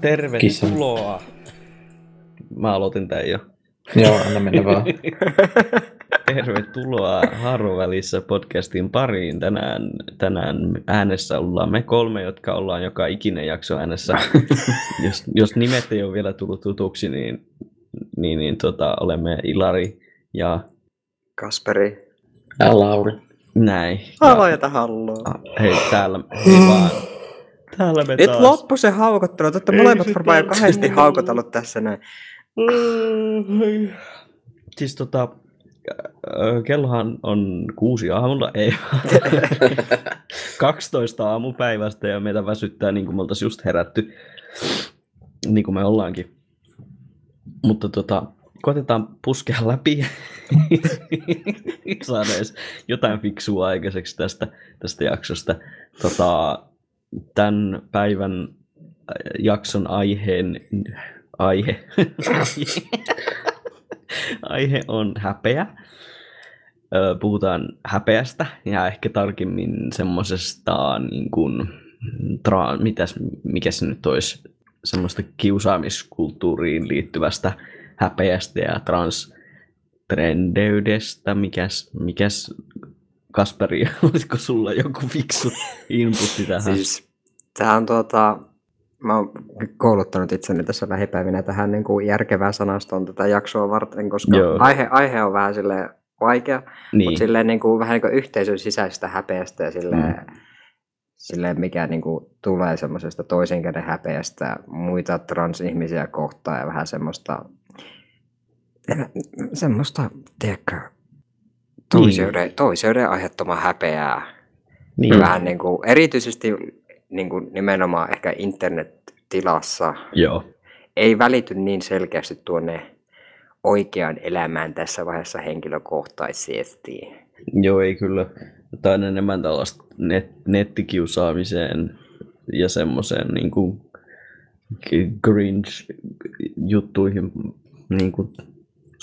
Tervetuloa. Mä aloitin tän jo. Joo, anna mennä vaan. Tervetuloa Harvovälissä podcastin pariin. Tänään, tänään äänessä ollaan me kolme, jotka ollaan joka ikinen jakso äänessä. jos, jos nimet ei ole vielä tullut tutuksi, niin, niin, niin tota, olemme Ilari ja Kasperi. Ja Lauri. näin. Aloita halloa. Ah, Hei, täällä, hei vaan. Täällä me Nyt taas. loppu se haukottelu. Ei molemmat varmaan jo kahdesti haukotellut tässä näin. Siis tota, ö, kellohan on kuusi aamulla, ei vaan 12 aamupäivästä ja meitä väsyttää niin kuin me oltaisiin just herätty, niin kuin me ollaankin. Mutta tota, koitetaan puskea läpi saada edes jotain fiksua aikaiseksi tästä, tästä jaksosta. Tota, tämän päivän jakson aiheen aihe. aihe on häpeä. Puhutaan häpeästä ja ehkä tarkemmin semmoisesta, niin kuin, tra, mitäs, mikä se nyt olisi, semmoista kiusaamiskulttuuriin liittyvästä häpeästä ja transtrendeydestä. Mikäs, mikäs Kasperi, olisiko sulla joku fiksu inputti tähän? Siis, tää on tuota, mä oon kouluttanut itseni tässä lähipäivinä tähän niin kuin järkevään sanastoon tätä jaksoa varten, koska Joo. aihe, aihe on vähän silleen vaikea, niin. mutta silleen niin kuin, vähän niin kuin yhteisön sisäisestä häpeästä ja silleen, Mm. silleen mikä niin kuin, tulee semmoisesta toisen käden häpeästä muita transihmisiä kohtaan ja vähän semmoista, semmoista, tiedätkö, toiseuden, toiseuden aiheuttamaa häpeää. niin. Vähän niin kuin, erityisesti niin kuin nimenomaan ehkä internettilassa Joo. ei välity niin selkeästi tuonne oikeaan elämään tässä vaiheessa henkilökohtaisesti. Joo, ei kyllä. Tämä on enemmän tällaista net, nettikiusaamiseen ja semmoiseen niin kuin cringe-juttuihin niin kuin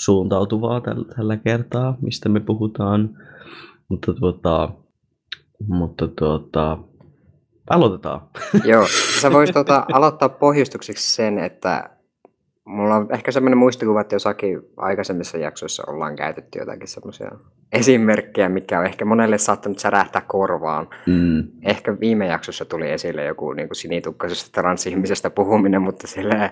suuntautuvaa tällä, tällä kertaa, mistä me puhutaan. Mutta tuota, mutta tuota, aloitetaan. Joo, sä voisit tuota, aloittaa pohjustukseksi sen, että mulla on ehkä semmoinen muistikuva, että jossakin aikaisemmissa jaksoissa ollaan käytetty jotakin semmoisia esimerkkejä, mikä on ehkä monelle saattanut särähtää korvaan. Mm, Ehkä viime jaksossa tuli esille joku niin kuin sinitukkaisesta transihmisestä puhuminen, mutta sillä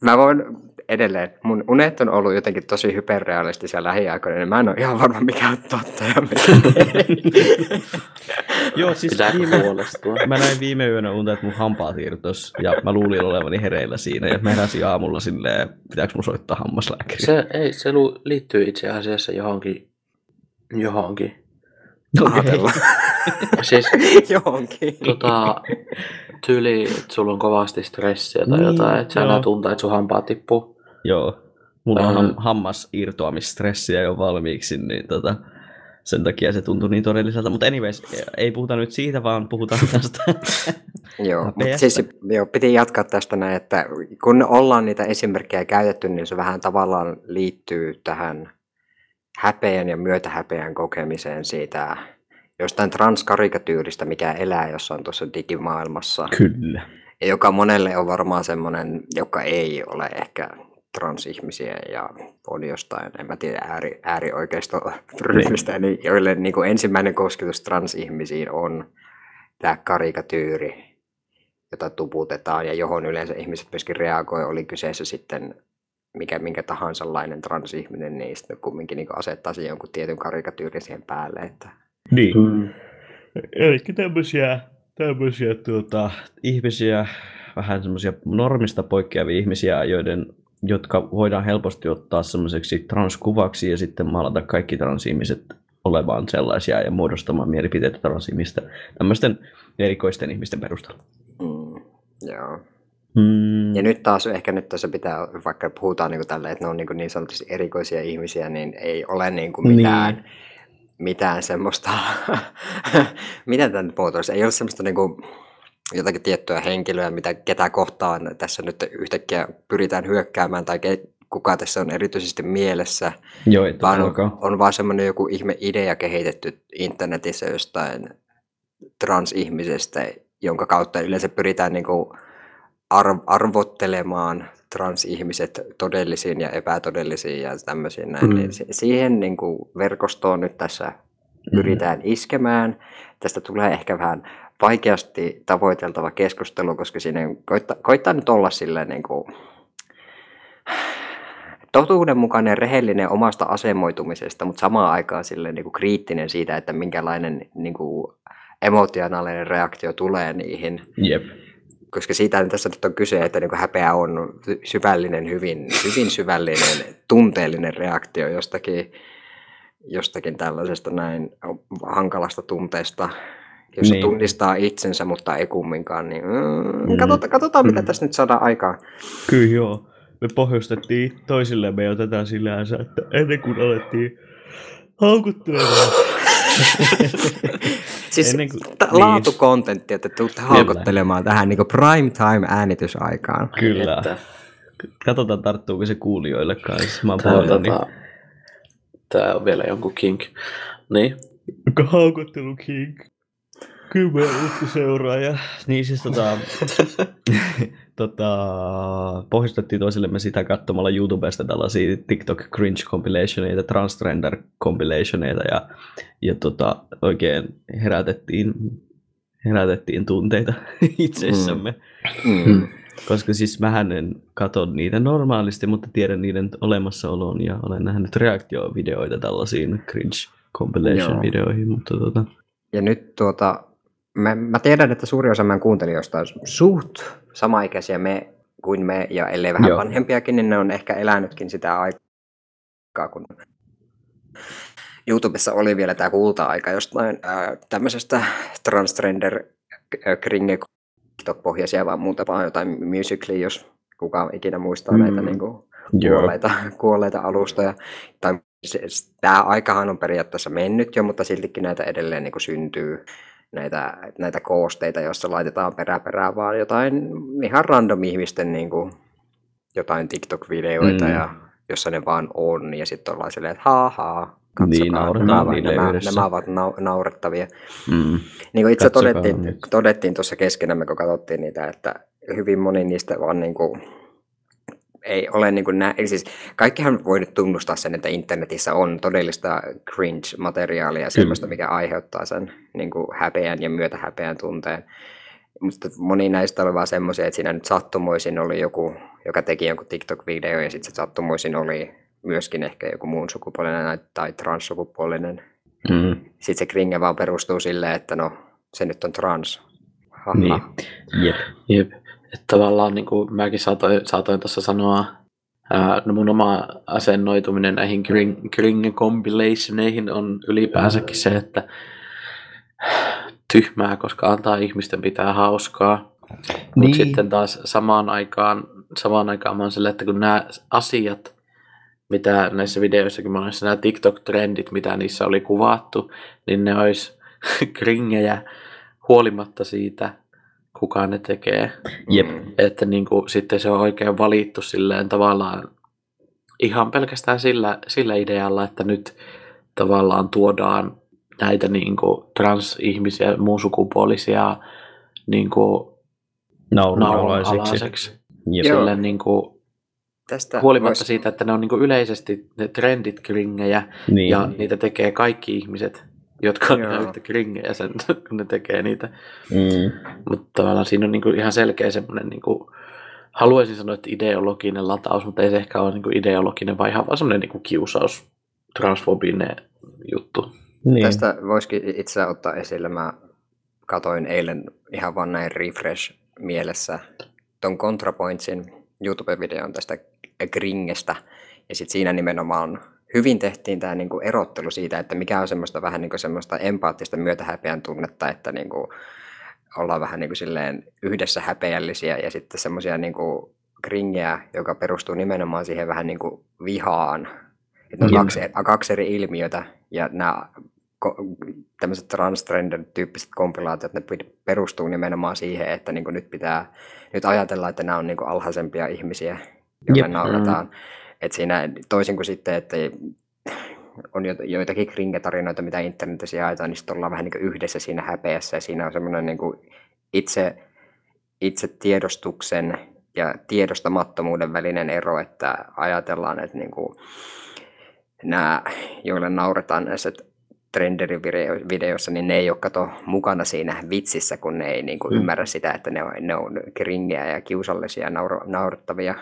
mä voin edelleen, mun unet on ollut jotenkin tosi hyperrealistisia lähiaikoina, niin mä en ole ihan varma mikä on totta ja mikä ei. Joo, siis Pitääkö viime, huolestua? mä näin viime yönä unta, että mun hampaat irtos ja mä luulin olevani hereillä siinä ja mä heräsin aamulla silleen, pitääkö mun soittaa hammaslääkäriin. Se, ei, se lu- liittyy itse asiassa johonkin. Johonkin. Ajatella. Siis Johonkin. tota, tyyli, että sulla on kovasti stressiä tai Niin, jotain, että sä tuntuu, että sun hampaat tippuu. Joo. Mulla on Ää. ham- hammasirtoamisstressiä jo valmiiksi, niin tota, sen takia se tuntui niin todelliselta. Mutta anyways, ei puhuta nyt siitä, vaan puhutaan tästä. Joo, mutta siis joo, piti jatkaa tästä näin, että kun ollaan niitä esimerkkejä käytetty, niin se vähän tavallaan liittyy tähän häpeän ja myötähäpeän kokemiseen siitä jostain transkarikatyyristä, mikä elää jossain tuossa digimaailmassa. Kyllä. Ja joka monelle on varmaan semmoinen, joka ei ole ehkä transihmisiä ja on jostain, en mä tiedä, ääri, äärioikeistoryhmistä, niin joille niin kuin ensimmäinen kosketus transihmisiin on tämä karikatyyri, jota tuputetaan ja johon yleensä ihmiset myöskin reagoi, oli kyseessä sitten mikä, minkä tahansa lainen transihminen, niin sitten kumminkin niin asettaa jonkun tietyn karikatyyrin siihen päälle. Että... Niin. Mm. Eli tämmöisiä, tämmöisiä tuota, ihmisiä, vähän semmoisia normista poikkeavia ihmisiä, joiden, jotka voidaan helposti ottaa semmoiseksi transkuvaksi ja sitten maalata kaikki transihmiset olemaan sellaisia ja muodostamaan mielipiteitä transihmistä tämmöisten erikoisten ihmisten perusteella. Mm, joo. Mm, Ja nyt taas ehkä nyt tässä pitää, vaikka puhutaan niin tällä, että ne on niin, niin sanotusti erikoisia ihmisiä, niin ei ole niin kuin mitään, niin. Mitään semmoista, miten tämä nyt muotoilisi, ei ole semmoista niin kuin jotakin tiettyä henkilöä, mitä ketä kohtaan tässä nyt yhtäkkiä pyritään hyökkäämään tai ke, kuka tässä on erityisesti mielessä, Joo, vaan on, on vaan semmoinen joku ihme idea kehitetty internetissä jostain transihmisestä, jonka kautta yleensä pyritään niin kuin arv- arvottelemaan transihmiset todellisiin ja epätodellisiin ja tämmöisiin näin. Mm. Niin si- siihen niin kuin verkostoon nyt tässä pyritään iskemään. Tästä tulee ehkä vähän vaikeasti tavoiteltava keskustelu, koska siinä koittaa, koittaa nyt olla silleen niin kuin totuudenmukainen, rehellinen omasta asemoitumisesta, mutta samaan aikaan silleen niin kuin kriittinen siitä, että minkälainen niin kuin emotionaalinen reaktio tulee niihin. Jep. Koska siitä tässä nyt on kyse, että niin häpeä on syvällinen, hyvin, hyvin syvällinen, tunteellinen reaktio jostakin, jostakin tällaisesta näin hankalasta tunteesta, jossa Niin. tunnistaa itsensä, mutta ei kumminkaan. Niin, mm, Mm. katsotaan, katsotaan, mitä Mm. tässä nyt saadaan aikaan. Kyllä joo. Me pohjustettiin toisillemme jo tätä sillänsä, että ennen kuin alettiin haukuttelemaan. Siis Ennen kuin- ta- niin. laatukontentti, että tuutte haukottelemaan tähän niin prime time äänitysaikaan. Kyllä. Että, Katsotaan tarttuuko se kuulijoille kanssa. Mä tää, on, pahoillani. tota, tää on vielä jonkun kink. Niin, haukottelu King. Kymmenen uutta seuraajaa. Niin siis tota, tota, pohjustettiin toisillemme sitä katsomalla YouTubesta tällaisia TikTok cringe compilationeita, transgender compilationeita ja, ja tota, oikein herätettiin, herätettiin tunteita itsessämme. Mm. Mm. Koska siis mähän en katso niitä normaalisti, mutta tiedän niiden olemassaolon ja olen nähnyt reaktiovideoita tällaisiin cringe compilation-videoihin, mutta tota, Ja nyt tuota, mä, mä tiedän, että suuri osa meidän kuuntelijoista on suht samaikäisiä me kuin me, ja ellei vähän Joo. vanhempiakin, niin ne on ehkä elänytkin sitä aikaa, kun YouTubessa oli vielä tämä kulta-aika jostain ää, tämmöisestä transgender kringe TikTok-pohjaisia vaan muuta vaan jotain musically, jos kuka ikinä muistaa Mm. näitä niin kuin, kuolleita, kuolleita alustoja. Tai tämä aikahan on periaatteessa mennyt jo, mutta siltikin näitä edelleen niin kuin syntyy näitä, näitä koosteita, joissa laitetaan perä perää vaan jotain ihan random ihmisten niin kuin, jotain TikTok-videoita, Mm. ja jossa ne vaan on, ja sitten ollaan silleen, että haa haa, katsokaa, Niin, nämä, nämä, yhdessä. nämä ovat nau- naurettavia. mm, Niin kuin itse Katsokaa todettiin, nyt. todettiin tuossa keskenämme, kun katsottiin niitä, että hyvin moni niistä vaan niin kuin, ei ole niin kuin nä- eli siis kaikkihan voi nyt tunnustaa sen, että internetissä on todellista cringe-materiaalia, sellaista, mikä aiheuttaa sen niin kuin häpeän ja myötähäpeän tunteen. Mutta moni näistä oli vaan semmoisia, että siinä nyt sattumoisin oli joku, joka teki jonkun TikTok-video ja sitten se sattumoisin oli myöskin ehkä joku muun sukupuolinen tai transsukupuolinen mm, sitten se kringe vaan perustuu silleen, että no, se nyt on trans. Haha. niin, jep, jep. Että tavallaan niin kuin mäkin saatoin, saatoin tuossa sanoa, ää, no mun oma asennoituminen näihin kring, compilationeihin on ylipäänsäkin se, että tyhmää, koska antaa ihmisten pitää hauskaa. Mutta Niin. sitten taas samaan aikaan, samaan aikaan mä oon sille, että kun nämä asiat, mitä näissä videoissakin monissa nämä TikTok-trendit, mitä niissä oli kuvattu, niin ne olisi kringejä huolimatta siitä, kuka ne tekee. jep, Mm. Että niin kuin, sitten se on oikein valittu silleen tavallaan ihan pelkästään sillä, sillä idealla, että nyt tavallaan tuodaan näitä niin kuin trans-ihmisiä, muun sukupuolisia niin kuin Joo. Silleen niin kuin, Tästä huolimatta vois- siitä, että ne on niin kuin yleisesti ne trendit kringejä niin, ja niitä tekee kaikki ihmiset, jotka on Joo. ihan yhtä kringejä sen, kun ne tekee niitä. mm, Mutta tavallaan siinä on niinku ihan selkeä semmoinen, niinku, haluaisin sanoa, että ideologinen lataus, mutta ei se ehkä ole niinku ideologinen, vaan ihan vaan semmoinen niinku kiusaus, transfobinen juttu. niin, Tästä voisikin itse ottaa esille. Mä katoin eilen ihan vaan näin refresh mielessä ton ContraPointsin YouTube-videon tästä Gringestä. Ja sitten siinä nimenomaan hyvin tehtiin tämä niinku erottelu siitä, että mikä on semmoista vähän niinku semmoista empaattista myötähäpeän tunnetta, että niinku ollaan vähän niinku silleen yhdessä häpeällisiä ja sitten semmoisia niinku gringeä, joka perustuu nimenomaan siihen vähän niinku vihaan. Että on Jep. kaksi, kaksi eri ilmiötä ja nämä tämmöiset transgender-tyyppiset kompilaatiot, ne perustuu nimenomaan siihen, että niin nyt pitää nyt ajatella, että nämä on niin alhaisempia ihmisiä, joille naurataan. Et siinä toisin kuin sitten, että on jo- joitakin kringetarinoita, mitä internetissä jaetaan, niin sitten ollaan vähän niin yhdessä siinä häpeässä ja siinä on semmoinen niin itse, itse tiedostuksen ja tiedostamattomuuden välinen ero, että ajatellaan, että niin kuin nämä, joille nauretaan näissä trenderivideoissa, niin ne ei ole kato mukana siinä vitsissä, kun ne ei niin kuin Mm. ymmärrä sitä, että ne on, ne on kringeä ja kiusallisia ja naurettavia.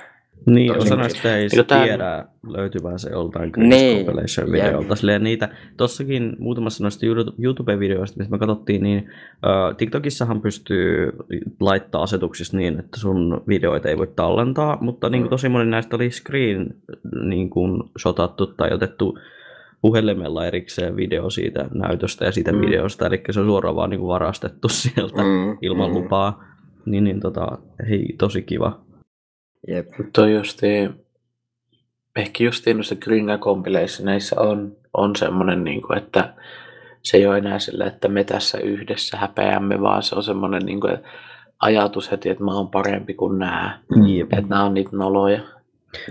Niin, Tosi osa näistä ei Eikö tää- tiedä löytyvää se joltain Niin, compilation-videolta. Silleen niitä, tossakin muutamassa noista YouTube- YouTube-videoista, mistä me katsottiin, niin uh, TikTokissahan pystyy laittaa asetuksissa niin, että sun videoita ei voi tallentaa, mutta niin Mm. tosi moni näistä oli screen niin kuin shotattu tai otettu puhelimella erikseen video siitä näytöstä ja siitä Mm. videosta, eli se on suoraan vaan niin kuin varastettu sieltä Mm, ilman mm. lupaa. Niin, niin tota, hei, tosi kiva. Jep. Mutta on justiin, ehkä justiin noissa Gringa compilationeissa on, on semmoinen, niin kuin, että se ei ole enää sillä, että me tässä yhdessä häpeämme, vaan se on semmoinen niin kuin, ajatus heti, että mä oon parempi kuin nämä. Jep. Että nämä on niitä noloja.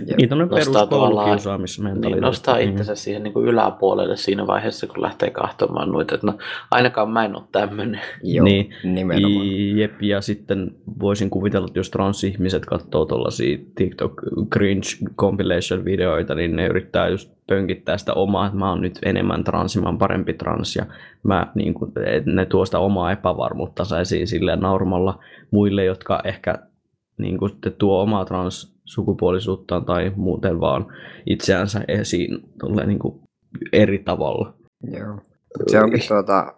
Jep. Niin, tämmöinen tavallaan- peruskoulukiusaamismentaliteetti. Niin nostaa Mm. itsensä siihen niin kuin yläpuolelle siinä vaiheessa, kun lähtee kahtomaan noita. Että no, ainakaan mä en ole tämmöinen. Joo, Niin. nimenomaan. Jep, ja sitten voisin kuvitella, että jos transihmiset katsoo tuollaisia TikTok cringe compilation videoita, niin ne yrittää just pönkittää sitä omaa, että mä oon nyt enemmän trans, mä oon parempi trans, ja mä, niin kuin, ne tuo sitä omaa epävarmuutta esiin silleen naurmalla muille, jotka ehkä niin kuin, sitten tuo omaa transsukupuolisuuttaan tai muuten vaan itseänsä esiin tolleen, niin kuin, eri tavalla. Joo. Se onkin tuota,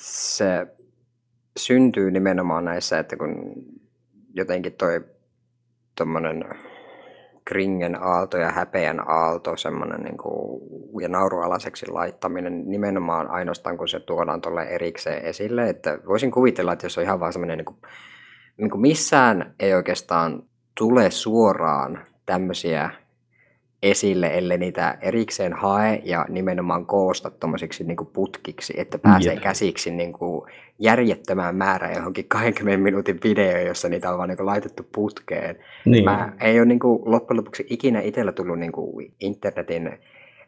se syntyy nimenomaan näissä, että kun jotenkin toi tommonen kringen aalto ja häpeän aalto, semmoinen niin kuin, ja naurualaiseksi laittaminen nimenomaan ainoastaan, kun se tuodaan tuolle erikseen esille. Että voisin kuvitella, että jos on ihan vaan semmoinen, niin kuin, niin kuin missään ei oikeastaan tule suoraan tämmöisiä esille, ellei niitä erikseen hae ja nimenomaan koosta tuommoisiksi niin putkiksi, että pääsee Jep. käsiksi niin kuin järjettömään määrään johonkin 20 minuutin video, jossa niitä on vaan niin kuin laitettu putkeen. Niin. Mä ei ole niin kuin loppujen lopuksi ikinä itsellä tullut niin kuin internetin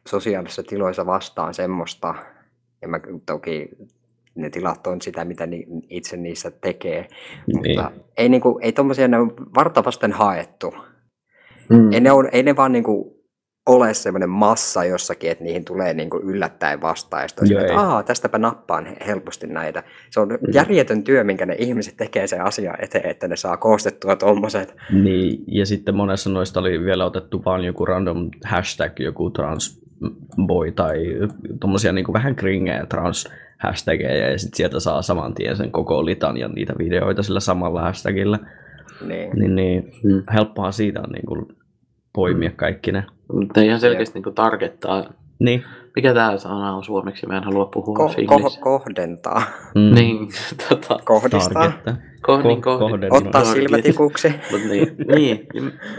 sosiaalisissa tiloissa vastaan semmoista, ja mä toki ne tilat on sitä, mitä ni, itse niissä tekee, niin. mutta ei, niin kuin, ei tommosia, ne on vartavasten haettu. Mm. Ei ne, on, ei ne vaan niin kuin ole semmoinen massa jossakin, että niihin tulee niin kuin yllättäen vastaan. Ja sitten että. Aa, tästäpä nappaan helposti näitä. Se on järjetön työ, minkä ne ihmiset tekee sen asian eteen, että ne saa koostettua tuommoiset. Niin, ja sitten monessa noista oli vielä otettu vaan joku random hashtag, joku transboy tai tommosia niin vähän kringejä trans hashtageja, ja sitten sieltä saa saman tien sen koko litanian niitä videoita sillä samalla hashtagillä. Niin. Niin, niin Mm. helppoa siitä on niin kuin poimia kaikki ne. Mutta ihan selkeästi niin targettaa. Niin. Mikä tämä sana on suomeksi? Mä en halua puhua Ko- ko- kohdentaa. Mm. Niin, tota, Kohdistaa. Kohdin, Ko- kohdin. kohden- Ottaa silmätikuksi. Mut niin, niin,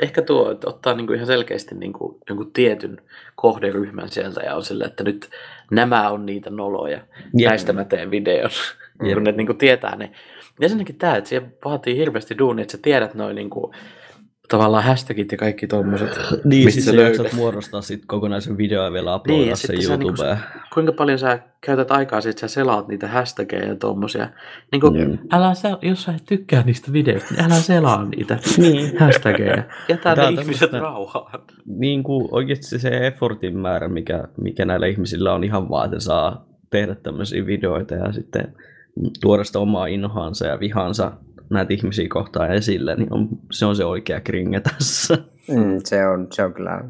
ehkä tuo, että ottaa niinku ihan selkeästi niinku jonkun tietyn kohderyhmän sieltä ja on silleen, että nyt nämä on niitä noloja. Jep. Näistä mä teen videon. Jep. kun ne niinku tietää ne. Ja ensinnäkin tämä, että se vaatii hirveästi duunia, että sä tiedät noin niinku, tavallaan hashtagit ja kaikki tommoset. Niin, mistä sit sä jaksat muodostaa sit kokonaisen videon ja vielä Niin, uploadaa ja sen niinku- YouTubeen. Kuinka paljon sä käytät aikaa että sä selaat niitä hashtageja ja tommosia. Niinku, Jep. älä sä, jos sä et tykkää niistä videoista, niin älä selaa niitä Niin. hashtageja. Jätä Tää ne ihmiset tämmöstä- rauhaan. niin kuin oikeasti se effortin määrä, mikä, mikä näillä ihmisillä on ihan vaan, että saa tehdä tämmöisiä videoita ja sitten tuoda sitä omaa inhoansa ja vihansa näitä ihmisiä kohtaan esille, niin on, se on se oikea kringe tässä. Mm, se, on, se on kyllä,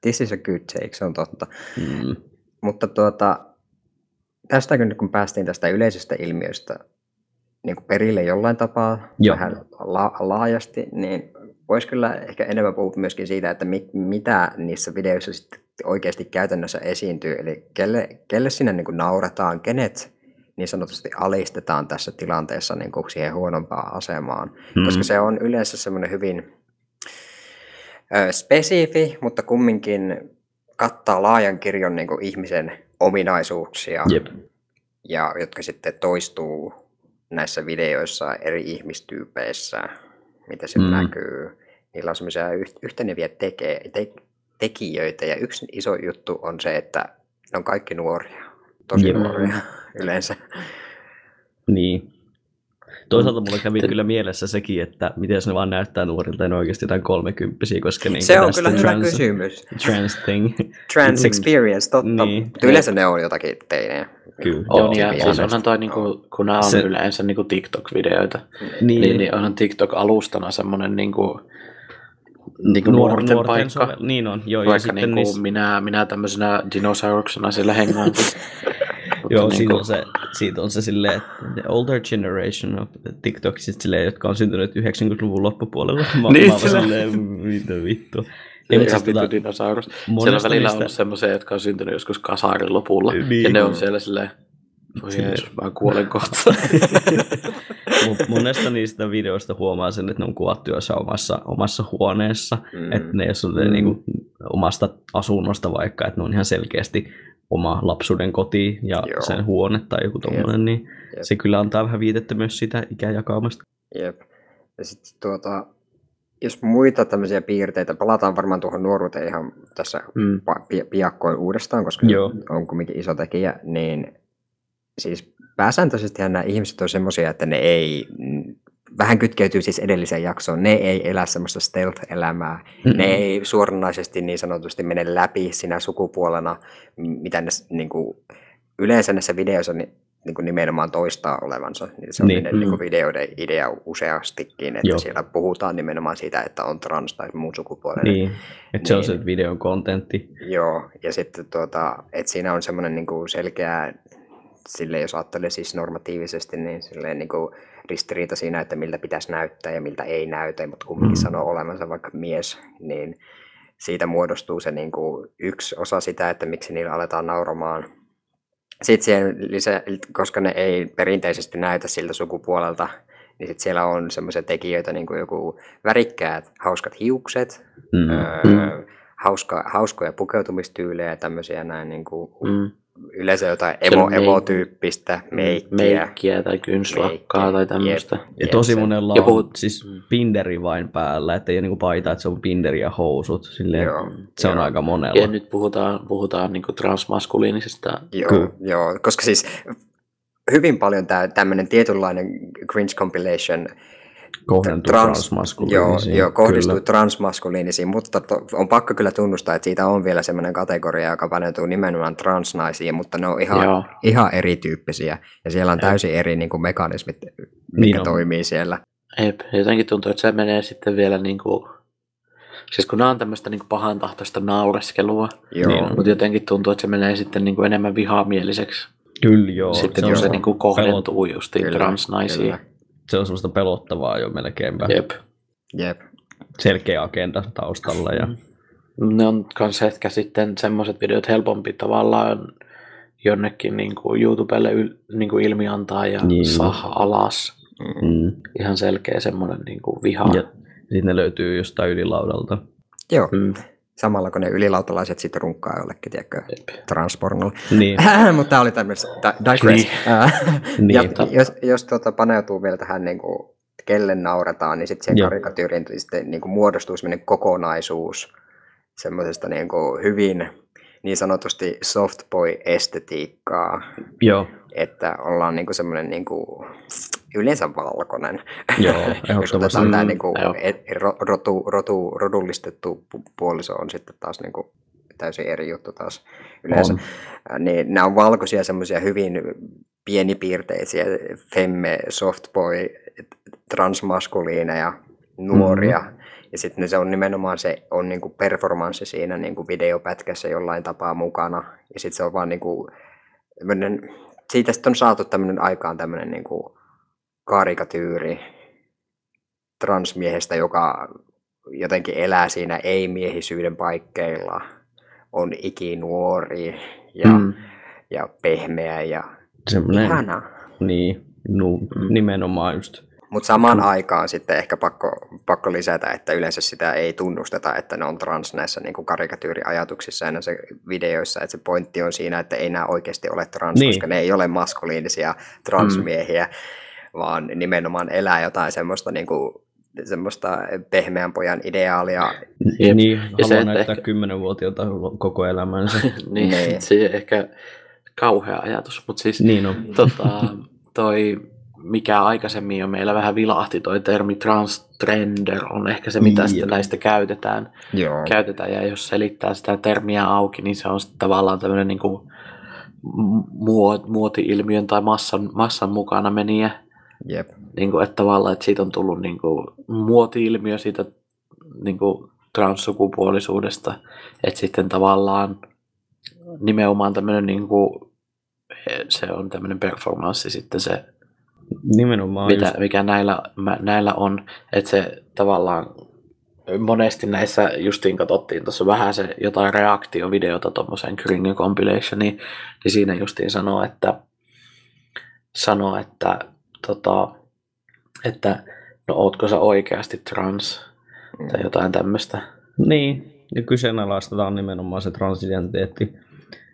this is a good take, se on totta. Mm. Mutta tuota, tästä kun, kun päästiin tästä yleisestä ilmiöstä niin kuin perille jollain tapaa, Joo. vähän la- laajasti, niin voisi kyllä ehkä enemmän puhua myöskin siitä, että mi- mitä niissä videoissa sitten oikeasti käytännössä esiintyy, eli kelle, kelle sinne niin kuin naurataan, kenet niin sanotusti alistetaan tässä tilanteessa niin kuin siihen huonompaan asemaan, Mm. koska se on yleensä semmoinen hyvin ö, spesifi, mutta kumminkin kattaa laajan kirjon niin kuin ihmisen ominaisuuksia, Jep. ja jotka sitten toistuu näissä videoissa eri ihmistyypeissä, mitä se Mm. mm. näkyy. Niillä on semmoisia yht- yhteneviä tekee, te- tekijöitä ja yksi iso juttu on se, että ne on kaikki nuoria, tosi Jep. nuoria yleensä. Niin. Toisaalta mulla kävi kyllä mielessä sekin, että miten se vaan näyttää nuorilta ja ne oikeasti jotain kolmekymppisiä, koska niin Se on kyllä hyvä trans, kysymys. trans thing. Trans experience, totta. Niin. Yleensä ne on jotakin teinejä. Kyllä. On, Joo, ja se siis onhan toi, niinku, kun nämä on Se- yleensä niinku TikTok-videoita, niin, niin, niin onhan TikTok-alustana semmoinen niinku, niinku Nuor- nuorten, nuorten paikka. sovel- Niin on, joo. Vaikka sitten niinku niissä- minä, minä tämmöisenä dinosauruksena siellä hengaankin. Joo, niinku- siitä on se, siitä on se silleen, että the older generation of TikToksit silleen, jotka on syntynyt 90-luvun loppupuolella. Mä, Niin, mä sillä- silleen, mitä vittu. Ei, mutta siis vittu tota, dinosaurus. Siellä monesta välillä on niistä- ollut semmoisia, jotka on syntynyt joskus kasarin lopulla. Niin. Ja ne on siellä silleen, voi jees, mä kuolen kohta. Monesta niistä videoista huomaa sen, että ne on kuvattu jossain omassa, omassa huoneessa. Mm. Mm. Että ne ei ole Mm. mm. niinku omasta asunnosta vaikka, että ne on ihan selkeästi oma lapsuuden koti ja Joo. Sen huone tai joku tommonen, niin Jep. se kyllä antaa vähän viitettä myös sitä ikäjakaumasta. Jep. Ja sitten tuota, jos muita tämmöisiä piirteitä, palataan varmaan tuohon nuoruuteen ihan tässä Mm. piakkoin uudestaan, koska Joo. on kumminkin iso tekijä, niin siis pääsääntöisesti nämä ihmiset on semmoisia, että ne ei, vähän kytkeytyy siis edelliseen jaksoon, ne ei elä semmoista stealth-elämää, Mm-mm. ne ei suoranaisesti niin sanotusti mene läpi sinä sukupuolena, mitä ne niin kuin, yleensä näissä videoissa ni, niin kuin nimenomaan toistaa olevansa. Niin se on Niin. niin, niiden niin Mm. kuin videoiden idea useastikin, että Joo. siellä puhutaan nimenomaan siitä, että on trans tai muun sukupuolinen. Niin, että se on Niin. se videon kontentti. Joo, ja sitten tuota, että siinä on semmoinen niin kuin selkeä, sille jos ajattelee siis normatiivisesti, niin silleen niin kuin ristiriita siinä, että miltä pitäisi näyttää ja miltä ei näytä, mutta kumminkin Mm. sanoo olevansa vaikka mies, niin siitä muodostuu se niin kuin yksi osa sitä, että miksi niillä aletaan nauramaan. Sitten siihen lisä, koska ne ei perinteisesti näytä siltä sukupuolelta, niin sitten siellä on semmoisia tekijöitä, niin kuin joku värikkäät, hauskat hiukset, Mm. öö, hauska, hauskoja pukeutumistyylejä ja tämmöisiä näin niin kuin, Mm. Yleensä jotain emo, on meik- emotyyppistä meikkiä. Meikkiä tai kynslakkaa Meikkiä, tai tämmöistä. Ja Jep, tosi se- monella Ja on puhut- siis Mm. pinderi vain päällä, että ei ole niinku paita, että se on pinderi ja housut. Silleen, Joo, se on joo. aika monella. Ja nyt puhutaan, puhutaan niinku transmaskuliinisesta. Joo, Kyllä. joo, koska siis hyvin paljon tämä tämmöinen tietynlainen cringe compilation Kohdentuu trans- transmaskuliinisiin. Joo, joo kohdistuu Kyllä. transmaskuliinisiin, mutta to, on pakko kyllä tunnustaa, että siitä on vielä semmoinen kategoria, joka paneutuu nimenomaan transnaisiin, mutta ne on ihan, Joo. ihan erityyppisiä ja siellä on täysin eri niin kuin mekanismit, mitkä Niin toimii siellä. Ep, jotenkin tuntuu, että se menee sitten vielä niinku... Siis kun nämä on tämmöistä niinku pahan tahtoista naureskelua, Joo, Niin mutta jotenkin tuntuu, että se menee sitten niinku enemmän vihamieliseksi. Kyllä joo. sitten se kun se se, niinku kohdentuu justiin Kyllä, transnaisiin. kyllä. Se on semmoista pelottavaa jo melkeinpä. Jep. Jep. Selkeä agenda taustalla. Ja, Ne on kans ehkä sitten semmoiset videot helpompi tavallaan jonnekin niinku YouTubelle yl, niinku ilmiantaa ja Niin. niin. saa alas. Mm. mm. Ihan selkeä semmoinen niinku viha. ja sitten ne löytyy jostain ylilaudalta. Joo, Mm. Samalla kun ne ylilautalaiset sitten runkkaa jollekin, tiedätkö, Jep. transpornolla. Niin, Mutta tämä oli tämmöistä di- digress. Niin. ja Totta. jos, jos tuota paneutuu vielä tähän, niin kuin, kelle nauretaan, niin sitten siihen Joo. karikatyyriin sitten niin kuin muodostuu semmoinen kokonaisuus semmoisesta niin kuin hyvin niin sanotusti softboy-estetiikkaa, joo, että ollaan niin kuin semmoinen niin kuin, yleensä valkoinen. joo, Jos ehdottomasti. otetaan tämä Mm, niin kuin, joo. rotu, rotu, rodullistettu pu- puoliso on sitten taas niin kuin, täysin eri juttu taas yleensä. On. Niin nämä on valkoisia semmoisia hyvin pienipiirteisiä femme, softboy, transmaskuliineja, nuoria. Mm-hmm. Ja sitten se on nimenomaan se on niinku performanssi siinä niinku videopätkässä jollain tapaa mukana. Ja sitten se on vaan niinku, tämmönen, siitä sitten on saatu tämmöinen aikaan tämmöinen niinku karikatyyri transmiehestä, joka jotenkin elää siinä ei-miehisyyden paikkeilla, on ikinuori ja, mm. Mm. ja pehmeä ja Semmoinen, ihana. niin, nu, Mm. nimenomaan just. Mutta samaan aikaan sitten ehkä pakko, pakko lisätä, että yleensä sitä ei tunnusteta, että ne on trans näissä niin karikatyyriajatuksissa ja näissä videoissa. Että se pointti on siinä, että ei nämä oikeasti ole trans, niin. koska ne ei ole maskuliinisia transmiehiä, mm. Vaan nimenomaan elää jotain semmoista niin kuin semmoista pehmeän pojan ideaalia. Jep. Niin, Ja haluaa se, että näyttää ehkä- kymmenenvuotiaalta koko elämänsä. niin, Niin. se ei ehkä kauhea ajatus, mutta siis niin on. tota, toi, mikä aikaisemmin jo meillä vähän vilahti, toi termi transgender on ehkä se, mitä Jep. sitten näistä käytetään. Joo. käytetään. Ja jos selittää sitä termiä auki, niin se on sitten tavallaan tämmöinen niin kuin muot, muoti-ilmiön tai massan, massan mukana meniä. Jep. Niin kuin, että tavallaan, että siitä on tullut niin kuin muoti-ilmiö siitä niin kuin transsukupuolisuudesta. Että sitten tavallaan nimenomaan tämmöinen niin kuin, se on tämmöinen performanssi sitten se Nimenomaan mitä, just, mikä näillä, mä- näillä on, että se tavallaan monesti näissä justiin katsottiin tuossa vähän se jotain reaktiovideota tuommoiseen Kringen compilationiin, niin siinä justiin sanoo, että sanoo, että tota, että no ootko sä oikeasti trans tai jotain tämmöistä. Niin, ja kyseenalaistetaan nimenomaan se transidentiteetti.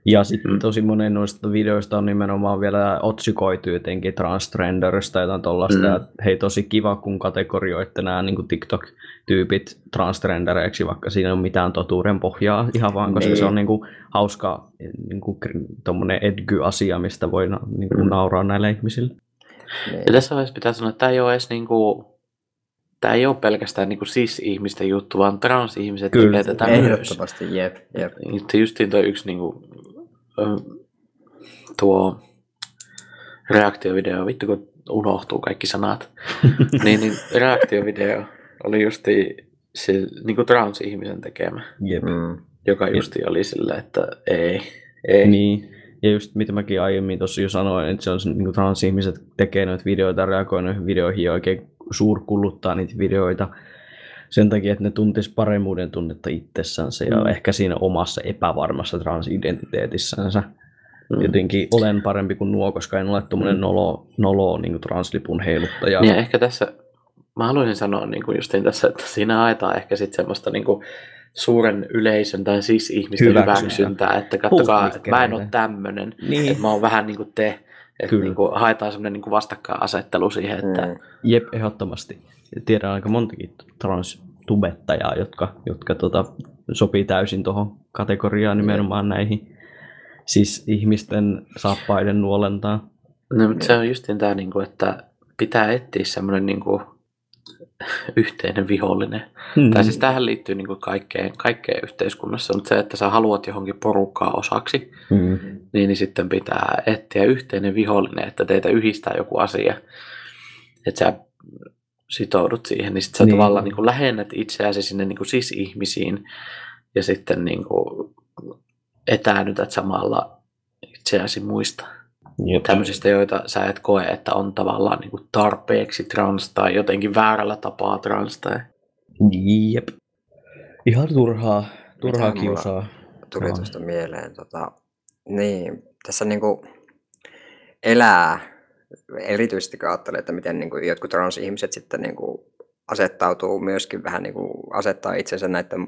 Ja sitten Mm. tosi monen noista videoista on nimenomaan vielä otsikoitu jotenkin transgenderista tai jotain tollaista. Mm. Mm. Hei, tosi kiva, kun kategorioitte nämä niin TikTok-tyypit transgendereiksi, vaikka siinä ei ole mitään totuuden pohjaa ihan vaan, koska Niin. se on niin kuin, hauska niin kuin, tommonen edgy-asia, mistä voi niin kuin, Mm. nauraa näille ihmisille. Niin. Ja tässä vaiheessa pitää sanoa, että tämä ei ole edes niinku, tämä ei ole pelkästään niinku cis-ihmisten juttu, vaan trans-ihmiset Kyllä. tekee tätä myös. Ehdottomasti, jep, jep. Että justiin toi yksi niinku, ö, tuo reaktiovideo, vittu kun unohtuu kaikki sanat, niin, niin reaktiovideo oli justi se niinku trans-ihmisen tekemä, Jep. Mm. joka justi oli silleen, että ei, ei. Niin, ja just mitä mäkin aiemmin tuossa jo sanoin, että se on niin transihmiset tekee noita videoita reagoi noihin videoihin ja oikein suurkuluttaa niitä videoita sen takia, että ne tuntis paremmuuden tunnetta itsessänsä ja Mm. ehkä siinä omassa epävarmassa transidentiteetissänsä. Mm. Jotenkin olen parempi kuin nuo, koska en ole tuommoinen Mm. nolo, nolo niin translipun heiluttaja. Niin ehkä tässä, mä haluaisin sanoa niin kuin justiin tässä, että siinä aetaan ehkä sitten semmoista niin kuin suuren yleisön tai siis ihmisten Hyväksyntää. hyväksyntää, että kattokaa, että mä en ole tämmöinen, Niin. että mä oon vähän niin kuin te, että Kyllä. niin kuin haetaan semmoinen niin kuin vastakkainasettelu siihen, että Mm. Jep, ehdottomasti. Tiedän aika montakin transtubettajaa, jotka, jotka tota, sopii täysin tuohon kategoriaan nimenomaan näihin siis ihmisten saappaiden nuolentaan. no, mutta se on justiin tämä, niin kuin, että pitää etsiä semmoinen niin kuin, yhteinen vihollinen. Mm. Tai siis tähän liittyy niin kuin kaikkeen, kaikkeen yhteiskunnassa, mutta se, että sä haluat johonkin porukkaa osaksi, Mm. niin, niin sitten pitää etsiä yhteinen vihollinen, että teitä yhdistää joku asia, että sä sitoudut siihen, niin sitten sä Niin. tavallaan niin kuin lähennät itseäsi sinne niin kuin sis-ihmisiin ja sitten niin kuin etäännytät samalla itseäsi muista Jep. tämmöisistä, joita sä et koe, että on tavallaan niin kuin tarpeeksi trans tai jotenkin väärällä tapaa trans tai Jep. Ihan turhaa, turhaa kiusaa. Tuli Aa. tuosta mieleen. Tota, niin, tässä niinku elää, erityisesti kun ajattelee, että miten niinku jotkut transihmiset sitten niinku asettautuu myöskin vähän niinku asettaa itsensä näiden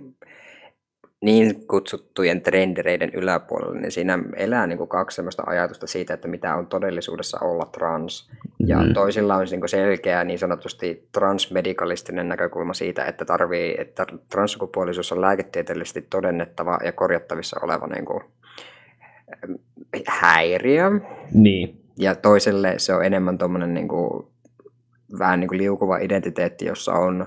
niin kutsuttujen trendereiden yläpuolelle, niin siinä elää niinku kaksi sellaista ajatusta siitä, että mitä on todellisuudessa olla trans. Ja Mm. toisilla on niinku selkeä niin sanotusti transmedikalistinen näkökulma siitä, että, tarvii, että transsukupuolisuus on lääketieteellisesti todennettava ja korjattavissa oleva niinku, ähm, häiriö. Niin. Ja toiselle se on enemmän tuommoinen niinku, vähän niinku liukuva identiteetti, jossa on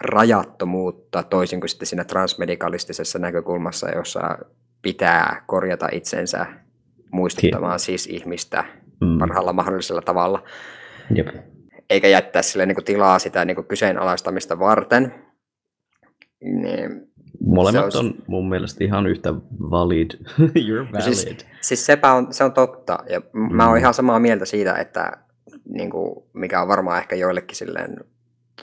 rajattomuutta toisin kuin sitten siinä transmedikalistisessa näkökulmassa, jossa pitää korjata itsensä muistuttamaan siis ihmistä Mm. parhaalla mahdollisella tavalla, Jep. eikä jättää sille niin kuin tilaa sitä niin kuin kyseenalaistamista varten. Niin, Molemmat Se on, olisi- mun mielestä ihan yhtä valid. You're valid. Siis- siis sepä on, se on totta, ja m- mä oon Mm. ihan samaa mieltä siitä, että niin kuin, mikä on varmaan ehkä joillekin silleen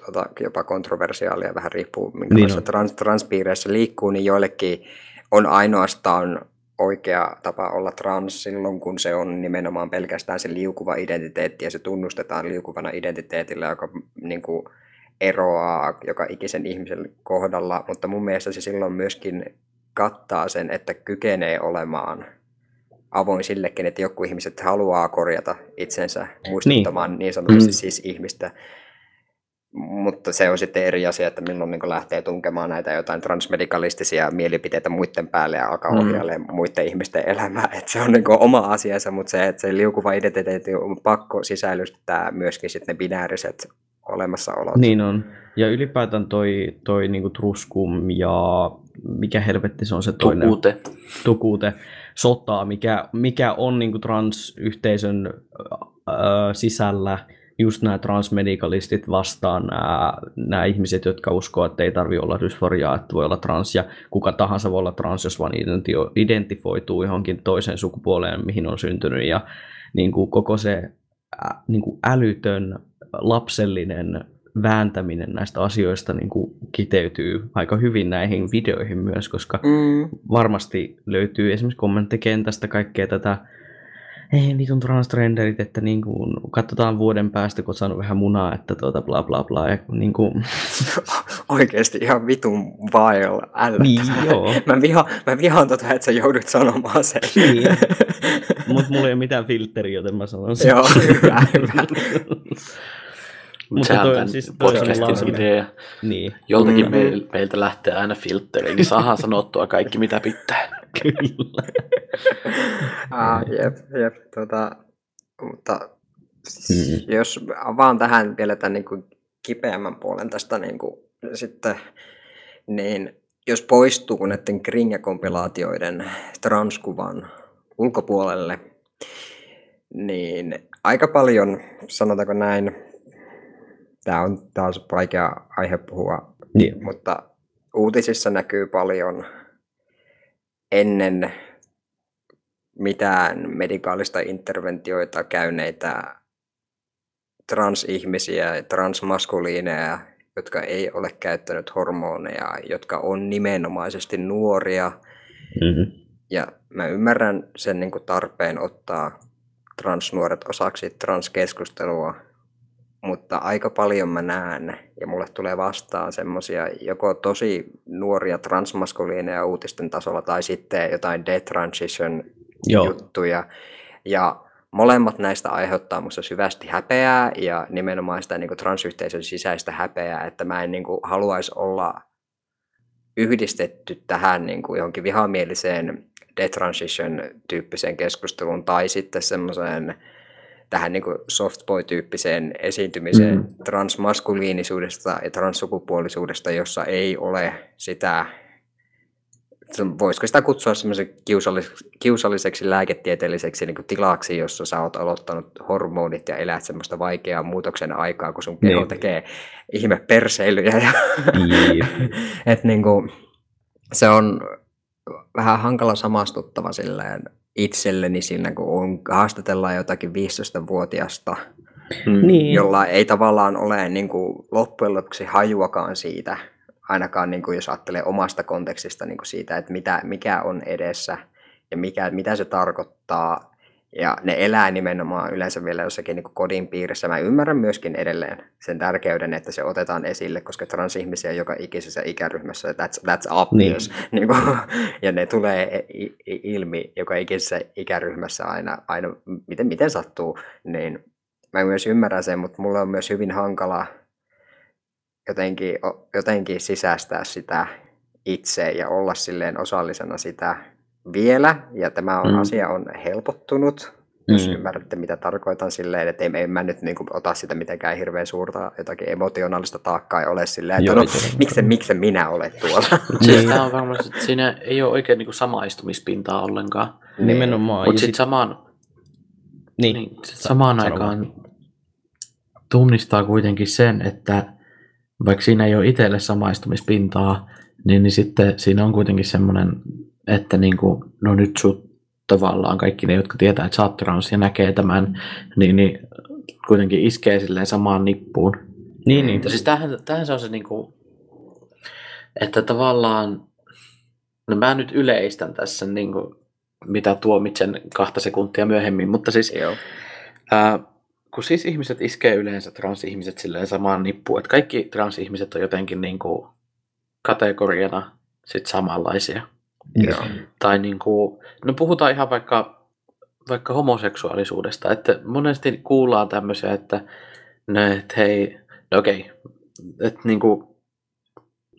tota, jopa kontroversiaalia, vähän riippuu minkälaisissa on. trans, transpiireissä liikkuu, niin joillekin on ainoastaan oikea tapa olla trans silloin, kun se on nimenomaan pelkästään se liukuva identiteetti ja se tunnustetaan liukuvana identiteetillä, joka niin kuin, eroaa joka ikisen ihmisen kohdalla, mutta mun mielestä se silloin myöskin kattaa sen, että kykenee olemaan avoin sillekin, että joku ihmiset haluaa korjata itsensä muistuttamaan niin, niin sanotusti Mm. siis ihmistä. Mutta se on sitten eri asia, että milloin niin lähtee tunkemaan näitä jotain transmedikalistisia mielipiteitä muiden päälle ja alkaa Mm. ohjailemaan muiden ihmisten elämää. Että se on niin oma asiansa, mutta se, että se liukuva identiteetti on pakko sisällyttää myöskin sitten ne binääriset olemassaolot. Niin on. Ja ylipäätään toi, toi niinku Truskum ja mikä helvetti se on se toinen? Tukute. Tukute. Sotaa, mikä, mikä on niinku transyhteisön ö, sisällä just nämä transmedikalistit vastaan nämä, nämä ihmiset, jotka uskoo, että ei tarvi olla dysforiaa, että voi olla trans ja kuka tahansa voi olla trans, jos vaan identi- identifoituu johonkin toiseen sukupuoleen, mihin on syntynyt ja niin kuin koko se niin kuin älytön lapsellinen vääntäminen näistä asioista niin kuin kiteytyy aika hyvin näihin videoihin myös, koska Mm. varmasti löytyy esimerkiksi kommenttikentästä kaikkea tätä ei vitun transtrenderit, että niin kuin, katsotaan vuoden päästä, kun oot saanut vähän munaa, että tuota bla bla bla. Ja niin kuin, Oikeesti ihan vitun vile ällöttävää. niin joo, Mä, vihaan, mä vihaan tota, että sä joudut sanomaan sen. Niin. mutta mulla ei ole mitään filtteriä, joten mä sanon sen. Joo, hyvä, hyvä. Mutta Sehän toi on on tämän siis- on podcastin idea. Niin, Joltakin Mm. meil, meiltä lähtee aina filtteri, niin saadaan sanottua kaikki mitä pitää. Kyllä. Ah, jep, jep. Tota, mutta Mm. jos avaan tähän vielä tämän niin kuin kipeämmän puolen tästä niin kuin, sitten, niin jos poistuu näiden Kringe-kompilaatioiden transkuvan ulkopuolelle, niin aika paljon, sanotaanko näin, tämä on taas vaikea aihe puhua Niin. mutta uutisissa näkyy paljon ennen mitään medikaalista interventioita käyneitä transihmisiä, transmaskuliineja, jotka ei ole käyttänyt hormoneja, jotka on nimenomaisesti nuoria. Mm-hmm. Ja mä ymmärrän sen niin kuin tarpeen ottaa transnuoret osaksi transkeskustelua, mutta aika paljon mä näen, ja mulle tulee vastaan semmosia joko tosi nuoria transmaskuliineja uutisten tasolla, tai sitten jotain detransition juttuja. Ja molemmat näistä aiheuttaa musta syvästi häpeää, ja nimenomaan sitä niin kuin transyhteisön sisäistä häpeää, että mä en niin kuin haluaisi olla yhdistetty tähän niin kuin johonkin vihamieliseen detransition-tyyppiseen keskusteluun tai sitten semmoiseen tähän niin softboy-tyyppiseen esiintymiseen Mm. mm. transmaskuliinisuudesta ja transsukupuolisuudesta, jossa ei ole sitä, voisiko sitä kutsua semmoisen kiusalliseksi, kiusalliseksi lääketieteelliseksi niin tilaksi, jossa sä oot aloittanut hormonit ja elät semmoista vaikeaa muutoksen aikaa, kun sun keho Niin. tekee ihme perseilyjä. Ja Jep. et niin kuin, se on vähän hankala samastuttava silleen itselleni siinä, kun on, haastatellaan jotakin 15-vuotiasta, Mm. Niin. jolla ei tavallaan ole niin kuin, loppujen lopuksi hajuakaan siitä, ainakaan niin kuin, jos ajattelee omasta kontekstista niin kuin siitä, että mitä, mikä on edessä ja mikä, mitä se tarkoittaa. Ja ne elää nimenomaan yleensä vielä jossakin niin kodin piirissä. Mä ymmärrän myöskin edelleen sen tärkeyden, että se otetaan esille, koska transihmisiä joka ikisessä ikäryhmässä, that's, that's obvious. Niin. Niin kuin, ja ne tulee i- ilmi joka ikisessä ikäryhmässä aina, aina miten, miten sattuu. Niin mä myös ymmärrän sen, mutta mulle on myös hyvin hankala jotenkin, jotenkin sisäistää sitä itse ja olla silleen osallisena sitä vielä. Ja tämä on, Mm. asia on helpottunut, jos Mm. mm. ymmärrätte mitä tarkoitan silleen, että en, en mä nyt niin kuin, ota sitä mitenkään hirveän suurta jotakin emotionaalista taakkaa ei ole silleen, että Joo, no, miksi, miksi minä olen tuolla. Siis Niin. tämä on varmasti, että siinä ei ole oikein niin samaistumispintaa ollenkaan. Nimenomaan. Mutta sitten samaan, niin. niin, sit samaan sano aikaan tunnistaa kuitenkin sen, että vaikka siinä ei ole itselle samaistumispintaa, niin, niin sitten siinä on kuitenkin semmoinen, että niin kuin, no nyt sut tavallaan kaikki ne, jotka tietää, että sä oot trans ja näkee tämän, niin, niin kuitenkin iskee silleen samaan nippuun. Niin, niin. Siis tämähän, tämähän se on se niinku, että tavallaan, no mä nyt yleistän tässä niinku, mitä tuomitsen kahta sekuntia myöhemmin, mutta siis Joo. ää, kun siis ihmiset iskee yleensä transihmiset silleen samaan nippuun, että kaikki transihmiset on jotenkin niinku kategoriana sit samanlaisia. Joo. Tai niinku, no puhutaan ihan vaikka, vaikka homoseksuaalisuudesta, että monesti kuullaan tämmöisiä, että no, et hei, no okei, että niinku,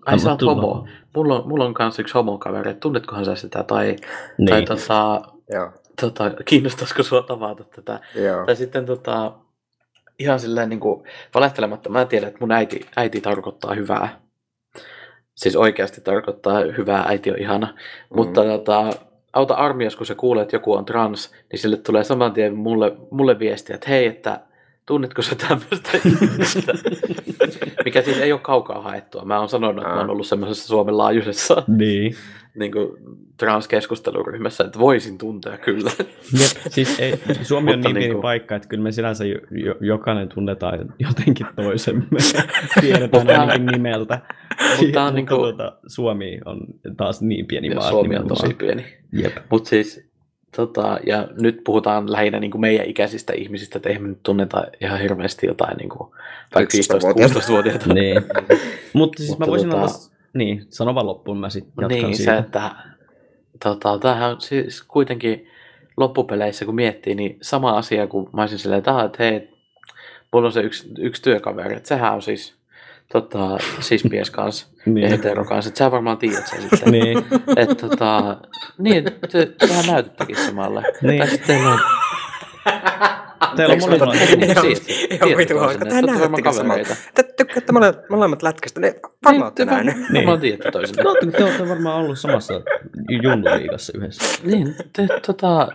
ai sä oot homo. Mulla on, mulla on kanssa yksi homokaveri, että tunnetkohan sä sitä, tai, Niin. tai tota, Joo, tota, kiinnostaisiko sua tavata tätä. joo. Tai sitten tota, ihan silleen niin kuin, valehtelematta, mä tiedän, että mun äiti, äiti tarkoittaa hyvää. Siis oikeasti tarkoittaa hyvää, äiti on ihana. Mm. Mutta tota, auta armias, kun sä kuulet, että joku on trans, niin sille tulee saman tien mulle, mulle viestiä, että hei, että tunnetko sä tämmöistä ihmistä? Mikä siis ei ole kaukaa haettua. Mä oon sanonut, että mä oon Aa. ollut semmoisessa Suomen laajuisessa Niin. niin kuin, transkeskusteluryhmässä, että voisin tuntea kyllä. Jep, siis ei, Suomi on niin pieni niinku- paikka, että kyllä me sinänsä jo, jo, jokainen tunnetaan jotenkin toisemme. Tiedetään ainakin nimeltä. Mutta on Mutta niinku- tuota, Suomi on taas niin pieni Ja maa. Suomi on tosi pieni. Jep. Mutta siis, tota, ja nyt puhutaan lähinnä niin kuin meidän ikäisistä ihmisistä, että eihän me nyt tunneta ihan hirveästi jotain niin kuin, vaikka 11-vuotiaita. 15-16-vuotiaita. Niin. Mutta siis Mutta mä voisin tota- olla... Niin, sano vaan loppuun, mä sitten jatkan niin, siitä. se, että tota, tämähän on siis kuitenkin loppupeleissä, kun miettii, niin sama asia kuin mä olisin silleen, että, että hei, mulla on se yksi, yksi työkaveri, että sehän on siis tota, siis mies kanssa ja Niin. hetero kanssa, että sä varmaan tiedät sen sitten. niin. Että tota, niin, te, tehän näytettekin samalle. Niin. Tai sitten teillä on... Teillä on ihan tiedät vitu hauska. olette samalta. Te tykkäätte molemmat, molemmat lätkästä, ne varmaan olette Niin, te nähnyt. varmaan- varmaan tiedätte toisenne. No, te, te olette varmaan ollut samassa junnuliigassa yhdessä. Niin, te tota,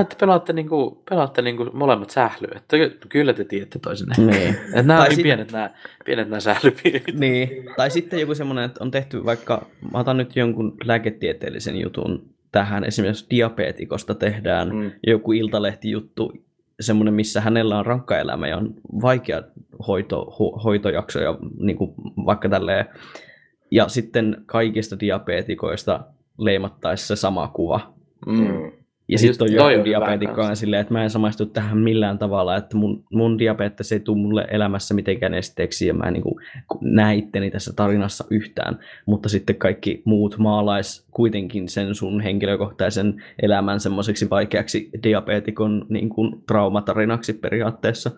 että pelaatte, niinku, pelaatte niinku molemmat sählyä. Että kyllä te tiedätte toisenne. Niin. Että nämä on Tai niin sit- pienet nämä, pienet nämä sählypiirit. Niin, tai sitten joku semmoinen, että on tehty vaikka, mä otan nyt jonkun lääketieteellisen jutun tähän, esimerkiksi diabeetikosta tehdään Mm. joku iltalehtijuttu, semmoinen, missä hänellä on rankka elämä ja on vaikea hoito, ho, hoitojakso ja niin kuin vaikka tälleen. Ja sitten kaikista diabeetikoista leimattaisi se sama kuva. Mm. Ja sitten toi on hyvä diabeetikko kanssa. on silleen, että mä en samaistu tähän millään tavalla, että mun, mun diabetes ei tule mulle elämässä mitenkään esteeksi ja mä en niin kuin, näe itteni tässä tarinassa yhtään. Mutta sitten kaikki muut maalais kuitenkin sen sun henkilökohtaisen elämän semmoiseksi vaikeaksi diabeetikon niin kuin, traumatarinaksi periaatteessa.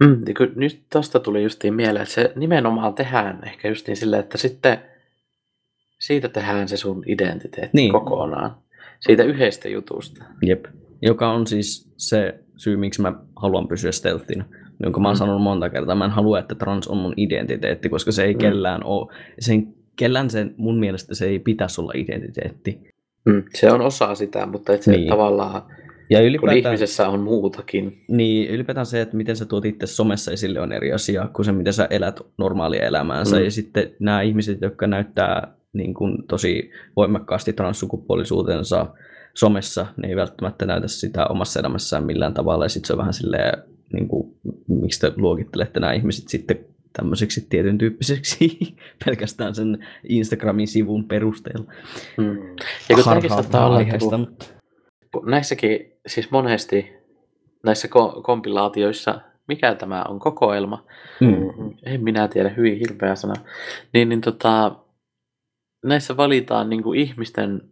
Mm, niin kun nyt tosta tuli justiin mieleen, että se nimenomaan tehdään ehkä justiin silleen, että sitten siitä tehdään se sun identiteetti niin. kokonaan. Siitä yhdestä jutusta. Jep. Joka on siis se syy, miksi mä haluan pysyä stealthina. Jonka mä oon Mm. sanonut monta kertaa. Mä en halua, että trans on mun identiteetti, koska se ei Mm. kellään ole. Sen, kellään sen, mun mielestä se ei pitäisi olla identiteetti. Mm, se on osa sitä, mutta et se Niin. tavallaan, Ja kun ylipäätään, ihmisessä on muutakin. niin, ylipäätään se, että miten sä tuot itse somessa esille on eri asia kuin se, miten sä elät normaalia elämäänsä. Mm. Ja sitten nämä ihmiset, jotka näyttää niin kuin, tosi voimakkaasti transsukupuolisuutensa somessa, ne ei välttämättä näytä sitä omassa elämässään millään tavalla. Ja sitten se on vähän silleen, niin kuin, miksi te luokittelette nämä ihmiset sitten tämmöiseksi tietyn tyyppiseksi pelkästään sen Instagramin sivun perusteella. Mm. Ja kun tämäkin Harhaa saattaa olla, että aiheesta, kun, mutta- kun näissäkin, siis monesti näissä ko- kompilaatioissa, mikä tämä on, kokoelma, Mm. en minä tiedä, hyvin hirveä sana, niin, niin tota, näissä valitaan niin kuin ihmisten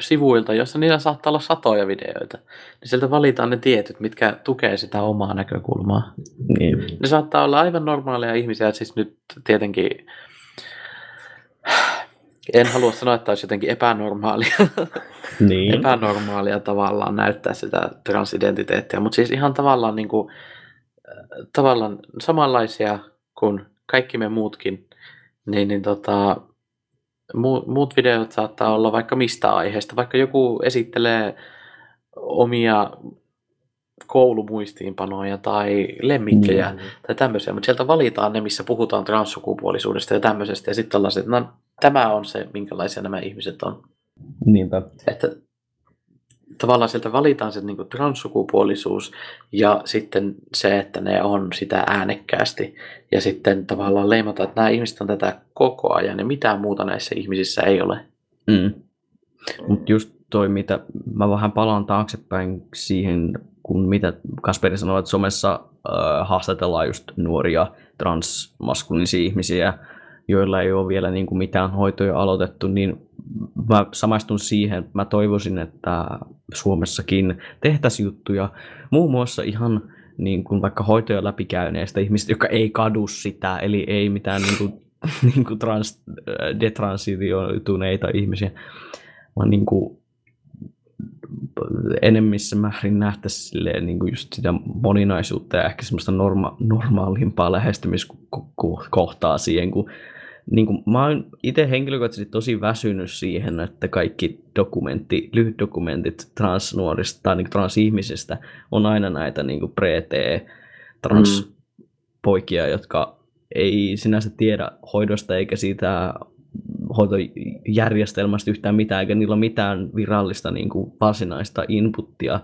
sivuilta, jossa niillä saattaa olla satoja videoita, niin sieltä valitaan ne tietyt, mitkä tukee sitä omaa näkökulmaa. Niin. Ne saattaa olla aivan normaaleja ihmisiä, siis nyt tietenkin en halua sanoa, että olisi jotenkin epänormaalia, Niin. epänormaalia tavallaan näyttää sitä transidentiteettiä, mutta siis ihan tavallaan, niin kuin, tavallaan samanlaisia kuin kaikki me muutkin, niin, niin tota, muut videot saattaa olla vaikka mistä aiheesta, vaikka joku esittelee omia koulumuistiinpanoja tai lemmikkejä Niin. tai tämmöisiä, mutta sieltä valitaan ne, missä puhutaan transsukupuolisuudesta ja tämmöisestä, ja sitten ollaan se, että no, tämä on se, minkälaisia nämä ihmiset on. Niinpä. Että tavallaan sieltä valitaan se niin transsukupuolisuus ja sitten se, että ne on sitä äänekkäästi ja sitten tavallaan leimataan, että nämä ihmiset on tätä koko ajan ja mitään muuta näissä ihmisissä ei ole. Mm. Mutta just toi, mitä mä vähän palaan taaksepäin siihen, kun mitä Kasperi sanoi, että somessa äh, haastatellaan just nuoria transmaskuliinisia ihmisiä, joilla ei ole vielä niin kuin mitään hoitoja aloitettu, niin mä samaistun siihen, mä toivoisin, että Suomessakin tehtäisiin juttuja. Muun muassa ihan niin kuin vaikka hoitoja läpikäyneistä ihmisistä, jotka ei kadu sitä, eli ei mitään niin kuin, niin kuin trans, detransitionituneita ihmisiä, vaan niin kuin enemmissä määrin nähtäisiin niin kuin just sitä moninaisuutta ja ehkä semmoista norma- normaalimpaa lähestymiskohtaa siihen, kun niin kuin, mä oon itse henkilökohtaisesti tosi väsynyt siihen, että kaikki dokumentti, lyhyt dokumentit transnuorista tai niin transihmisistä on aina näitä niin kuin pre-T transpoikia, mm. jotka ei sinänsä tiedä hoidosta eikä siitä hoitojärjestelmästä yhtään mitään, eikä niillä ole mitään virallista niin kuin varsinaista inputtia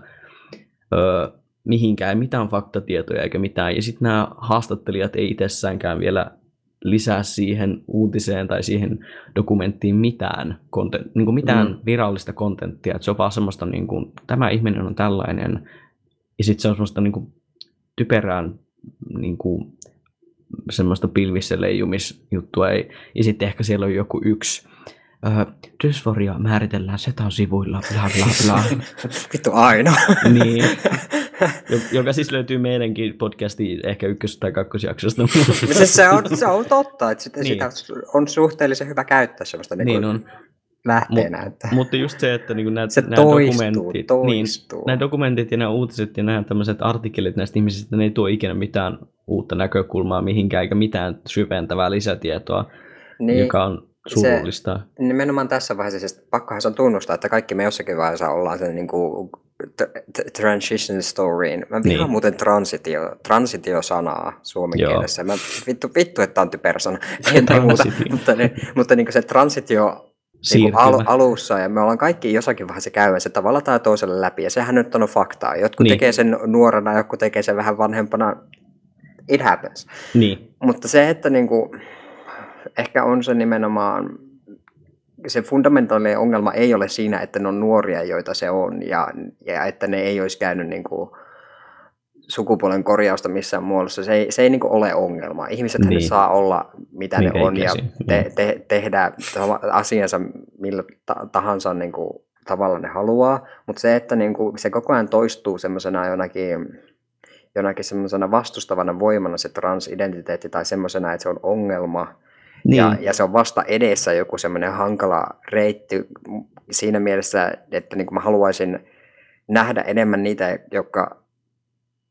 öö, mihinkään, mitään faktatietoja eikä mitään. Ja sitten nämä haastattelijat ei itsessäänkään vielä lisää siihen uutiseen tai siihen dokumenttiin mitään, content, niin kuin mitään mm. virallista kontenttia. Että se on vaan semmoista, niin kuin, tämä ihminen on tällainen, ja sitten se on semmoista niin kuin, typerään niin kuin, semmoista pilvissä leijumisjuttua. Ei. Ja sitten ehkä siellä on joku yksi öö, dysforia määritellään setan sivuilla, bla bla bla. Vittu aina. niin. Joka siis löytyy meidänkin podcastiin ehkä ykkös- tai kakkosjaksosta. siis se, on, se on totta, että sitä, niin. sitä on suhteellisen hyvä käyttää semmoista niin, niin on. lähteenä. Mut, että... Mutta just se, että niin nämä, se nämä toistuu, dokumentit, toistuu. Niin, nämä dokumentit ja nämä uutiset ja nämä tämmöiset artikkelit näistä ihmisistä, ne ei tuo ikinä mitään uutta näkökulmaa mihinkään, eikä mitään syventävää lisätietoa, niin. joka on surullista. Se, nimenomaan tässä vaiheessa, siis pakkohan se on tunnustaa, että kaikki me jossakin vaiheessa ollaan sen niin kuin transition storyin. Mä vihaan niin. muuten transitio, transitio-sanaa suomen Joo. kielessä. Mä, vittu, vittu, että on typersana. Ei muuta, mutta, niin, mutta niin se transitio niin al- alussa, ja me ollaan kaikki jossakin vaiheessa käymässä tavalla tai toisella läpi, ja sehän nyt on faktaa. Jotkut niin. tekee sen nuorena, jotkut tekee sen vähän vanhempana. It happens. Niin. Mutta se, että niin kuin, ehkä on se nimenomaan se fundamentaalinen ongelma ei ole siinä, että ne on nuoria, joita se on, ja, ja että ne ei olisi käynyt niin kuin sukupuolen korjausta missään muodossa. Se ei, se ei niin ole ongelma. Ihmiset niin. saa olla mitä niin ne on ja te, niin. te, tehdä asiansa millä tahansa niin kuin, tavalla ne haluaa, mutta se, että niin kuin, se koko ajan toistuu semmoisena jonakin jonakin semmoisena vastustavana voimana se transidentiteetti tai semmoisena, että se on ongelma, niin. Ja, ja se on vasta edessä joku semmoinen hankala reitti siinä mielessä, että niin kuin mä haluaisin nähdä enemmän niitä, jotka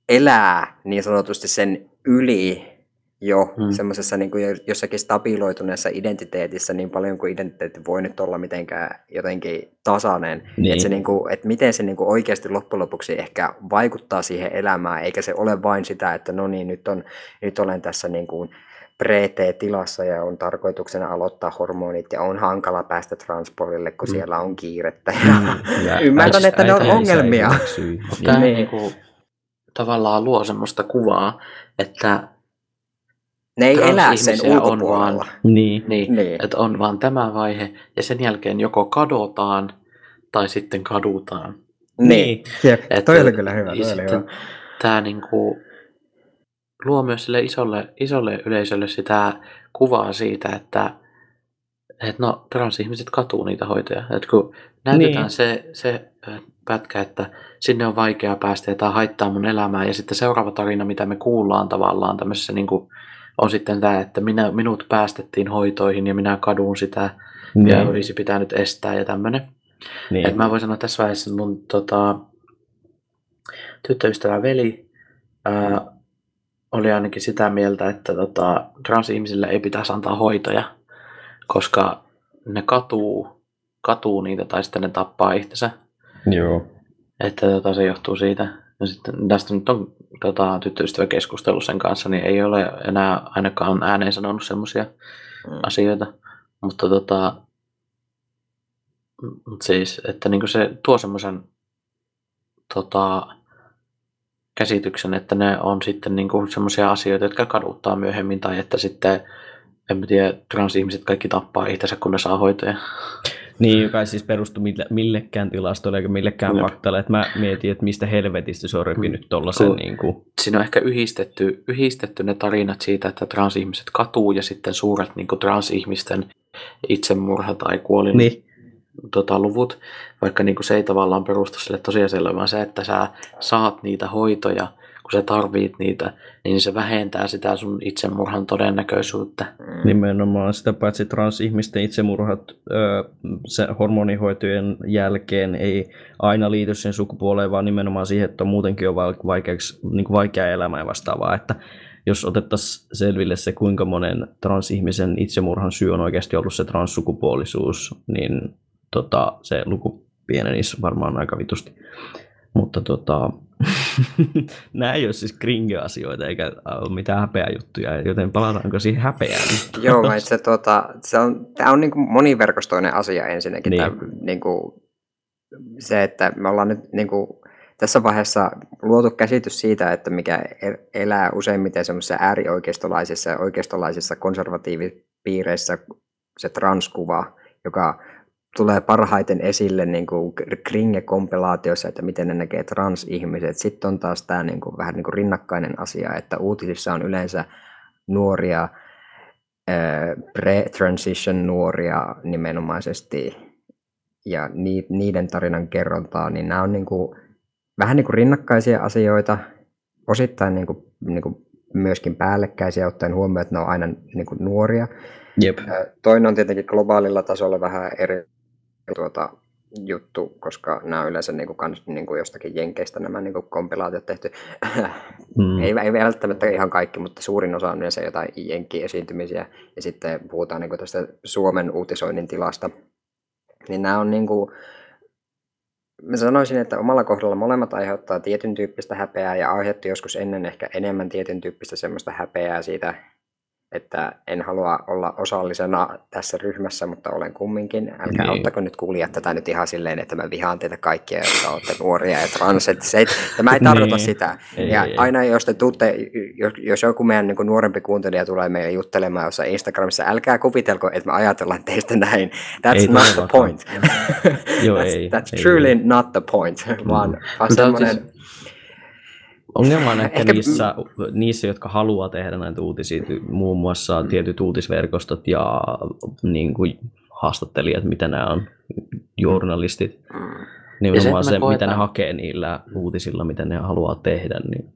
elää niin sanotusti sen yli jo hmm. semmoisessa niin kuin jossakin stabiloituneessa identiteetissä niin paljon kuin identiteetti voi nyt olla mitenkään jotenkin tasainen. Niin. Että, se niin kuin, että miten se niin kuin oikeasti loppujen lopuksi ehkä vaikuttaa siihen elämään, eikä se ole vain sitä, että no niin, nyt, on, nyt olen tässä niin kuin pre-T-tilassa ja on tarkoituksena aloittaa hormonit ja on hankala päästä transpolille, kun mm. siellä on kiirettä. Ja mm. ja ymmärrän, että ne on ongelmia. Tämä niin. niin kuin, tavallaan luo semmoista kuvaa, että ne ei elä sen ulkopuolella. On vaan, niin. Niin, niin. Että on vaan tämä vaihe ja sen jälkeen joko kadotaan tai sitten kadutaan. Niin, Jep, että, toi oli kyllä hyvä. Toi oli hyvä. Tämä niin kuin, luo myös sille isolle, isolle yleisölle sitä kuvaa siitä, että et no, transihmiset katuu niitä hoitoja. Et kun näytetään niin. se, se pätkä, että sinne on vaikea päästä ja tämä haittaa mun elämää. Ja sitten seuraava tarina, mitä me kuullaan tavallaan tämmöisessä niin kuin, on sitten tämä, että minä, minut päästettiin hoitoihin ja minä kadun sitä niin. ja olisi pitänyt estää ja tämmöinen. Niin. Et mä voin sanoa tässä vaiheessa, mun tota, tyttöystävä veli ää, oli ainakin sitä mieltä, että tota, transihmisille ei pitäisi antaa hoitoja, koska ne katuu, katuu niitä tai sitten ne tappaa itsensä. Joo. Että tota, se johtuu siitä. Ja sitten tästä nyt on tota, tyttöystävä keskustellut sen kanssa, niin ei ole enää ainakaan ääneen sanonut semmoisia mm. asioita. Mutta tota, siis, että niin se tuo semmoisen tota, käsityksen, että ne on sitten niin semmoisia asioita, jotka kaduttaa myöhemmin, tai että sitten, en mä tiedä, transihmiset kaikki tappaa itsensä, kun ne saa hoitoja. Niin, joka ei siis perustu mille, millekään tilastolle eikä millekään no. faktalle, että mä mietin, että mistä helvetistä se on repinyt mm. tuollaisen. Niin kuin... Siinä on ehkä yhdistetty, yhdistetty ne tarinat siitä, että transihmiset katuu ja sitten suuret niin kuin transihmisten itsemurha tai kuolin niin tota, luvut, vaikka niin kuin se ei tavallaan perustu sille tosiasialle, vaan se, että sä saat niitä hoitoja, kun sä tarvit niitä, niin se vähentää sitä sun itsemurhan todennäköisyyttä. Mm. Nimenomaan sitä paitsi transihmisten itsemurhat öö, se hormonihoitojen jälkeen ei aina liity sen sukupuoleen, vaan nimenomaan siihen, että on muutenkin on vaikeaksi, niin kuin vaikea elämä ja vastaavaa. Että jos otettaisiin selville se, kuinka monen transihmisen itsemurhan syy on oikeasti ollut se transsukupuolisuus, niin tota, se luku pienenisi varmaan aika vitusti. Mutta tota, nämä ei ole siis kringe-asioita eikä ole mitään häpeäjuttuja, joten palataanko siihen häpeään? Joo, vai se, tuota, se on, tämä on niin kuin moniverkostoinen asia ensinnäkin. Niin. Tämä, niin kuin, se, että me ollaan nyt niin kuin, tässä vaiheessa luotu käsitys siitä, että mikä elää useimmiten semmoisissa äärioikeistolaisissa ja oikeistolaisissa konservatiivipiireissä se transkuva, joka tulee parhaiten esille niin kuin kringe-kompilaatioissa, että miten ne näkee transihmiset. Sitten on taas tämä niin kuin, vähän niin kuin rinnakkainen asia, että uutisissa on yleensä nuoria, pre-transition nuoria nimenomaisesti, ja niiden tarinan kerrontaa, niin nämä on niin kuin, vähän niin kuin rinnakkaisia asioita, osittain niin kuin, niin kuin myöskin päällekkäisiä, ottaen huomioon, että ne on aina niin kuin nuoria. Jep. Toinen on tietenkin globaalilla tasolla vähän eri tuota, juttu, koska nämä on yleensä niin kuin, kans, niin kuin jostakin jenkeistä nämä niin kuin kompilaatiot tehty. Mm. ei, ei välttämättä ihan kaikki, mutta suurin osa on yleensä jotain jenkki-esiintymisiä. Ja sitten puhutaan niin kuin tästä Suomen uutisoinnin tilasta. Niin nämä on niin kuin, mä sanoisin, että omalla kohdalla molemmat aiheuttaa tietyn tyyppistä häpeää ja aiheutti joskus ennen ehkä enemmän tietyn tyyppistä semmoista häpeää siitä että en halua olla osallisena tässä ryhmässä, mutta olen kumminkin. Älkää niin. ottako nyt kuulijat tätä nyt ihan silleen, että mä vihaan teitä kaikkia, jotka olette nuoria ja transet. Se, tämä ei tarkoita niin. sitä. Ei, ja ei, aina jos te tuutte, jos, jos joku meidän niin nuorempi kuuntelija tulee meille juttelemaan jossain Instagramissa, älkää kuvitelko, että me ajatellaan teistä näin. That's ei not the point. Joo, that's, ei, that's ei, truly ei. not the point, mm. vaan, vaan semmoinen... Siis, Ongelma on ehkä, ehkä niissä, niissä, jotka haluaa tehdä näitä uutisia, muun muassa tietyt uutisverkostot ja niin kuin, haastattelijat, mitä nämä on, journalistit. Mm. Nimenomaan se, se koetaan... mitä ne hakee niillä uutisilla, mitä ne haluaa tehdä. Niin...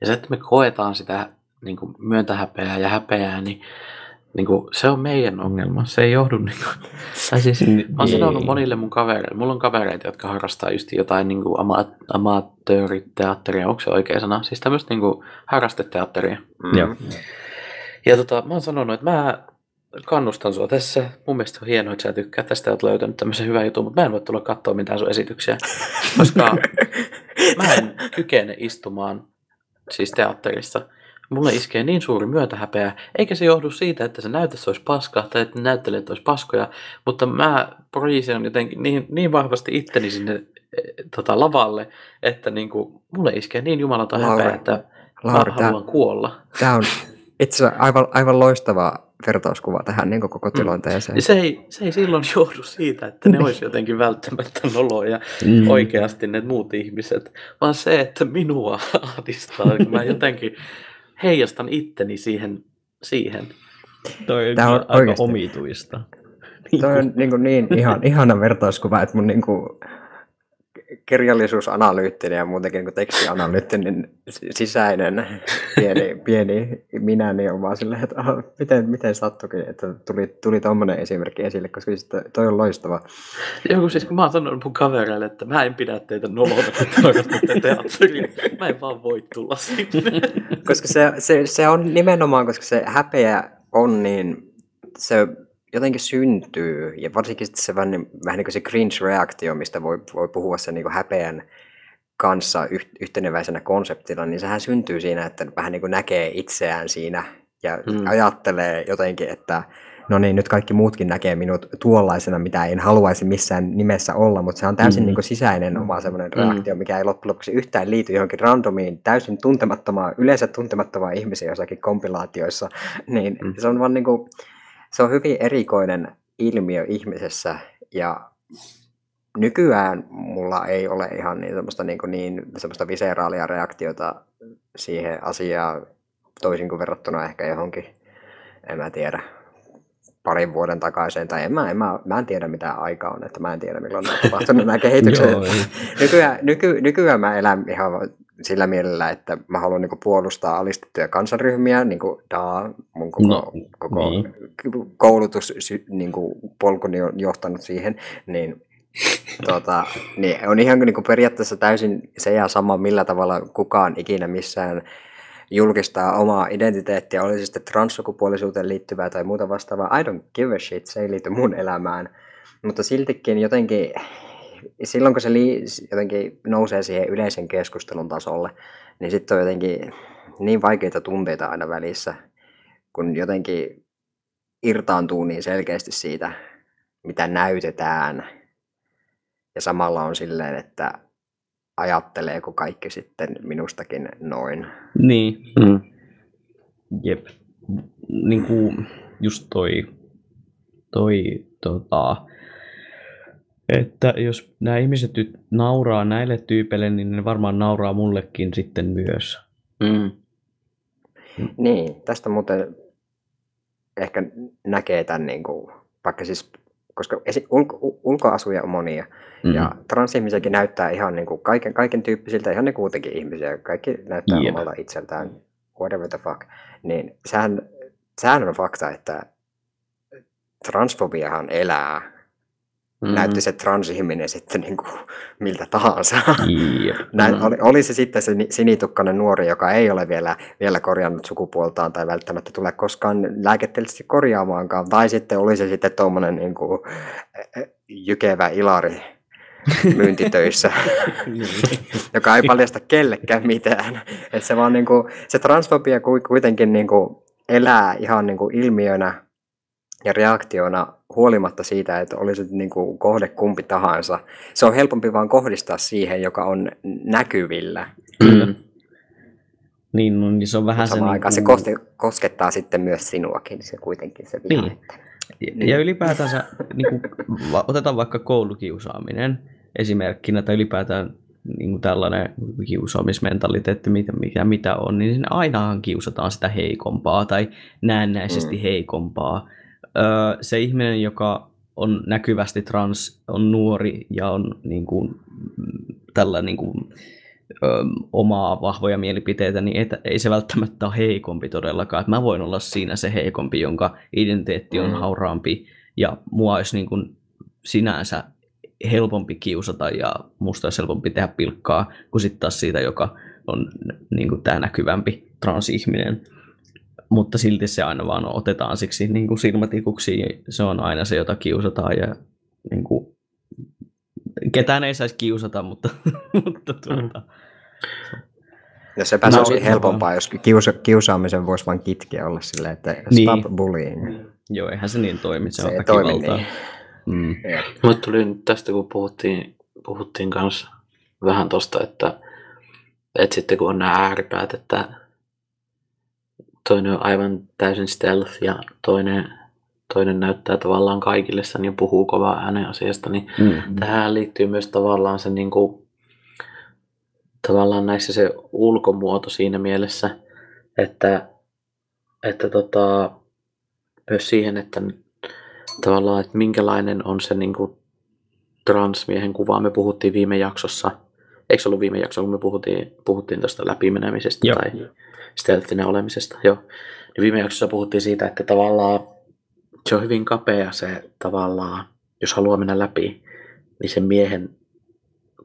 Ja se, että me koetaan sitä niin kuin myöntähäpeää ja häpeää, niin niin kuin, se on meidän ongelma. Se ei johdu... Niin kuin, tai siis, mä oon sanonut monille mun kavereille. Mulla on kavereita, jotka harrastaa just jotain niin kuin ama, amatööriteatteria. Onko se oikea sana? Siis tämmöistä niin kuin, harrasteteatteria. Mm. Joo. Ja tota, mä oon sanonut, että mä kannustan sua tässä. Mun mielestä on hienoa, että sä tykkää tästä, oot löytänyt tämmöisen hyvän jutun, mutta mä en voi tulla katsoa mitään sun esityksiä. Koska mä en kykene istumaan siis teatterissa Mulle iskee niin suuri myötähäpeä, eikä se johdu siitä, että se näytös olisi paska tai että näyttelijät olisi paskoja, mutta mä projisin jotenkin niin, niin vahvasti itteni sinne e, tota, lavalle, että niin kuin, mulle iskee niin jumalata häpeä, että Lauri, mä haluan tää, kuolla. Tämä on itse aivan, aivan loistava vertauskuva tähän niin koko mm. tilanteeseen. Mm. Se, ei, se ei silloin johdu siitä, että ne olisi jotenkin välttämättä noloja mm. oikeasti ne muut ihmiset, vaan se, että minua ahdistaa. Mä jotenkin heijastan itteni siihen. siihen. Toi on, Tämä on aika oikeasti. omituista. Toi on niin, kuin niin ihan, ihana vertauskuva, että mun niin kuin, kirjallisuusanalyyttinen ja muutenkin niin tekstianalyyttinen sisäinen pieni, pieni minä, niin on vaan silleen, että oh, miten, miten sattukin, että tuli, tuli tuommoinen esimerkki esille, koska siis toi on loistava. Joku siis kun mä oon sanonut mun kavereille, että mä en pidä teitä nolona, kun tarkastatte teatteriin, mä en vaan voi tulla sinne. koska se, se, se on nimenomaan, koska se häpeä on niin, se jotenkin syntyy, ja varsinkin se vähän, niin, vähän niin kuin se cringe-reaktio, mistä voi, voi puhua sen niin kuin häpeän kanssa yh, yhteneväisenä konseptina, niin sehän syntyy siinä, että vähän niin kuin näkee itseään siinä ja mm. ajattelee jotenkin, että no niin, nyt kaikki muutkin näkee minut tuollaisena, mitä en haluaisi missään nimessä olla, mutta se on täysin mm. niin kuin sisäinen oma semmoinen mm. reaktio, mikä ei loppujen lopuksi yhtään liity johonkin randomiin, täysin tuntemattomaan, yleensä tuntemattomaan ihmisiä jossakin kompilaatioissa, niin mm. se on vaan niin kuin, se on hyvin erikoinen ilmiö ihmisessä ja nykyään mulla ei ole ihan niin semmoista, niin, kuin niin semmoista viseraalia reaktiota siihen asiaan toisin kuin verrattuna ehkä johonkin, en mä tiedä, parin vuoden takaisin, tai en mä, en, mä, mä en tiedä mitä aika on, että mä en tiedä milloin on tapahtunut nämä kehitykset. nykyään, nyky, nykyään mä elän ihan sillä mielellä, että mä haluan niin kuin, puolustaa alistettuja kansanryhmiä, niin kuin daa, mun koko, No, koko niin. koulutus niin kuin, polkuni on johtanut siihen, niin, tota, niin on ihan niin kuin, periaatteessa täysin se ja sama, millä tavalla kukaan ikinä missään julkistaa omaa identiteettiä, oli se sitten transsukupuolisuuteen liittyvää tai muuta vastaavaa. I don't give a shit, se ei liity mun elämään. Mutta siltikin jotenkin, silloin kun se li, jotenkin nousee siihen yleisen keskustelun tasolle, niin sitten on jotenkin niin vaikeita tunteita aina välissä, kun jotenkin irtaantuu niin selkeästi siitä, mitä näytetään. Ja samalla on silleen, että ajatteleeko kaikki sitten minustakin noin. Niin, Mm. jep. Niin kuin just toi, toi tota, että jos nämä ihmiset nyt nauraa näille tyypeille, niin ne varmaan nauraa mullekin sitten myös. Mm. Niin, tästä muuten ehkä näkee tämän, niin kuin, vaikka siis, koska esi- ulko- ulkoasuja on monia, Mm. ja transihmisiäkin näyttää ihan niin kuin kaiken, kaiken tyyppisiltä, ihan niin kuin muutenkin ihmisiä, kaikki näyttää Jep. omalta itseltään, whatever the fuck, niin sehän, sehän on fakta, että transfobiahan elää, Mm. näytti se transihminen sitten niin kuin miltä tahansa. Jep. Näin, Mm. oli, oli se sitten se ni- sinitukkainen nuori, joka ei ole vielä, vielä korjannut sukupuoltaan tai välttämättä tule koskaan lääketieteellisesti korjaamaankaan. Tai sitten oli se sitten tuommoinen niin kuin, jykevä Ilari myyntitöissä, joka ei paljasta kellekään mitään. Et se, vaan, niin kuin, se transfobia ku- kuitenkin niin kuin, elää ihan niin kuin, ilmiönä ja reaktiona huolimatta siitä, että olisi niin kuin, kohde kumpi tahansa. Se on helpompi vaan kohdistaa siihen, joka on näkyvillä. Mm. Niin, no, niin se on vähän se... Aikaan se niinku- koste, koskettaa sitten myös sinuakin, se kuitenkin se viha. Niin. että- Ja- Ja ylipäätänsä, niin kuin, va- otetaan vaikka koulukiusaaminen esimerkkinä, tai ylipäätään niin kuin tällainen kiusaamismentaliteetti, mitä, mitä, mitä on, niin ainahan kiusataan sitä heikompaa tai näennäisesti Mm. heikompaa. Se ihminen, joka on näkyvästi trans, on nuori ja on niin kuin, mm, tällä niin kuin, ö, omaa vahvoja mielipiteitä, niin ei, ei se välttämättä ole heikompi todellakaan. Että mä voin olla siinä se heikompi, jonka identiteetti on Mm. hauraampi ja mua olisi niin kuin sinänsä helpompi kiusata ja musta olisi helpompi tehdä pilkkaa kuin sitten taas siitä, joka on niin kuin tämä näkyvämpi transihminen. Mutta silti se aina vaan otetaan siksi niin kuin silmätikuksi. Se on aina se, jota kiusataan ja niin kuin, ketään ei saisi kiusata, mutta, mutta tuota, No sepä No, se olisi sitten helpompaa, jos kiusa, kiusaamisen voisi vain kitkeä olla silleen, että Niin. stop bullying. joo, eihän se niin toimi, se, Se on ei toimi väkivaltaa. niin. Mm. Mulle tuli nyt tästä, kun puhuttiin, puhuttiin kanssa vähän tosta, että, että sitten kun on nämä ääripäät, että toinen on aivan täysin stealth ja toinen, toinen näyttää tavallaan kaikille sen ja puhuu kovaa äänen asiasta, niin Mm. tähän liittyy myös tavallaan se niin kuin, tavallaan näissä se ulkomuoto siinä mielessä, että, että tota, myös siihen, että tavallaan, että minkälainen on se niin kuin transmiehen kuva. Me puhuttiin viime jaksossa, eikö se ollut viime jakso, kun me puhuttiin, puhuttiin tuosta läpimenemisestä Joo. tai stealthina olemisesta. Joo. Niin viime jaksossa puhuttiin siitä, että tavallaan se on hyvin kapea se tavallaan, jos haluaa mennä läpi, niin sen miehen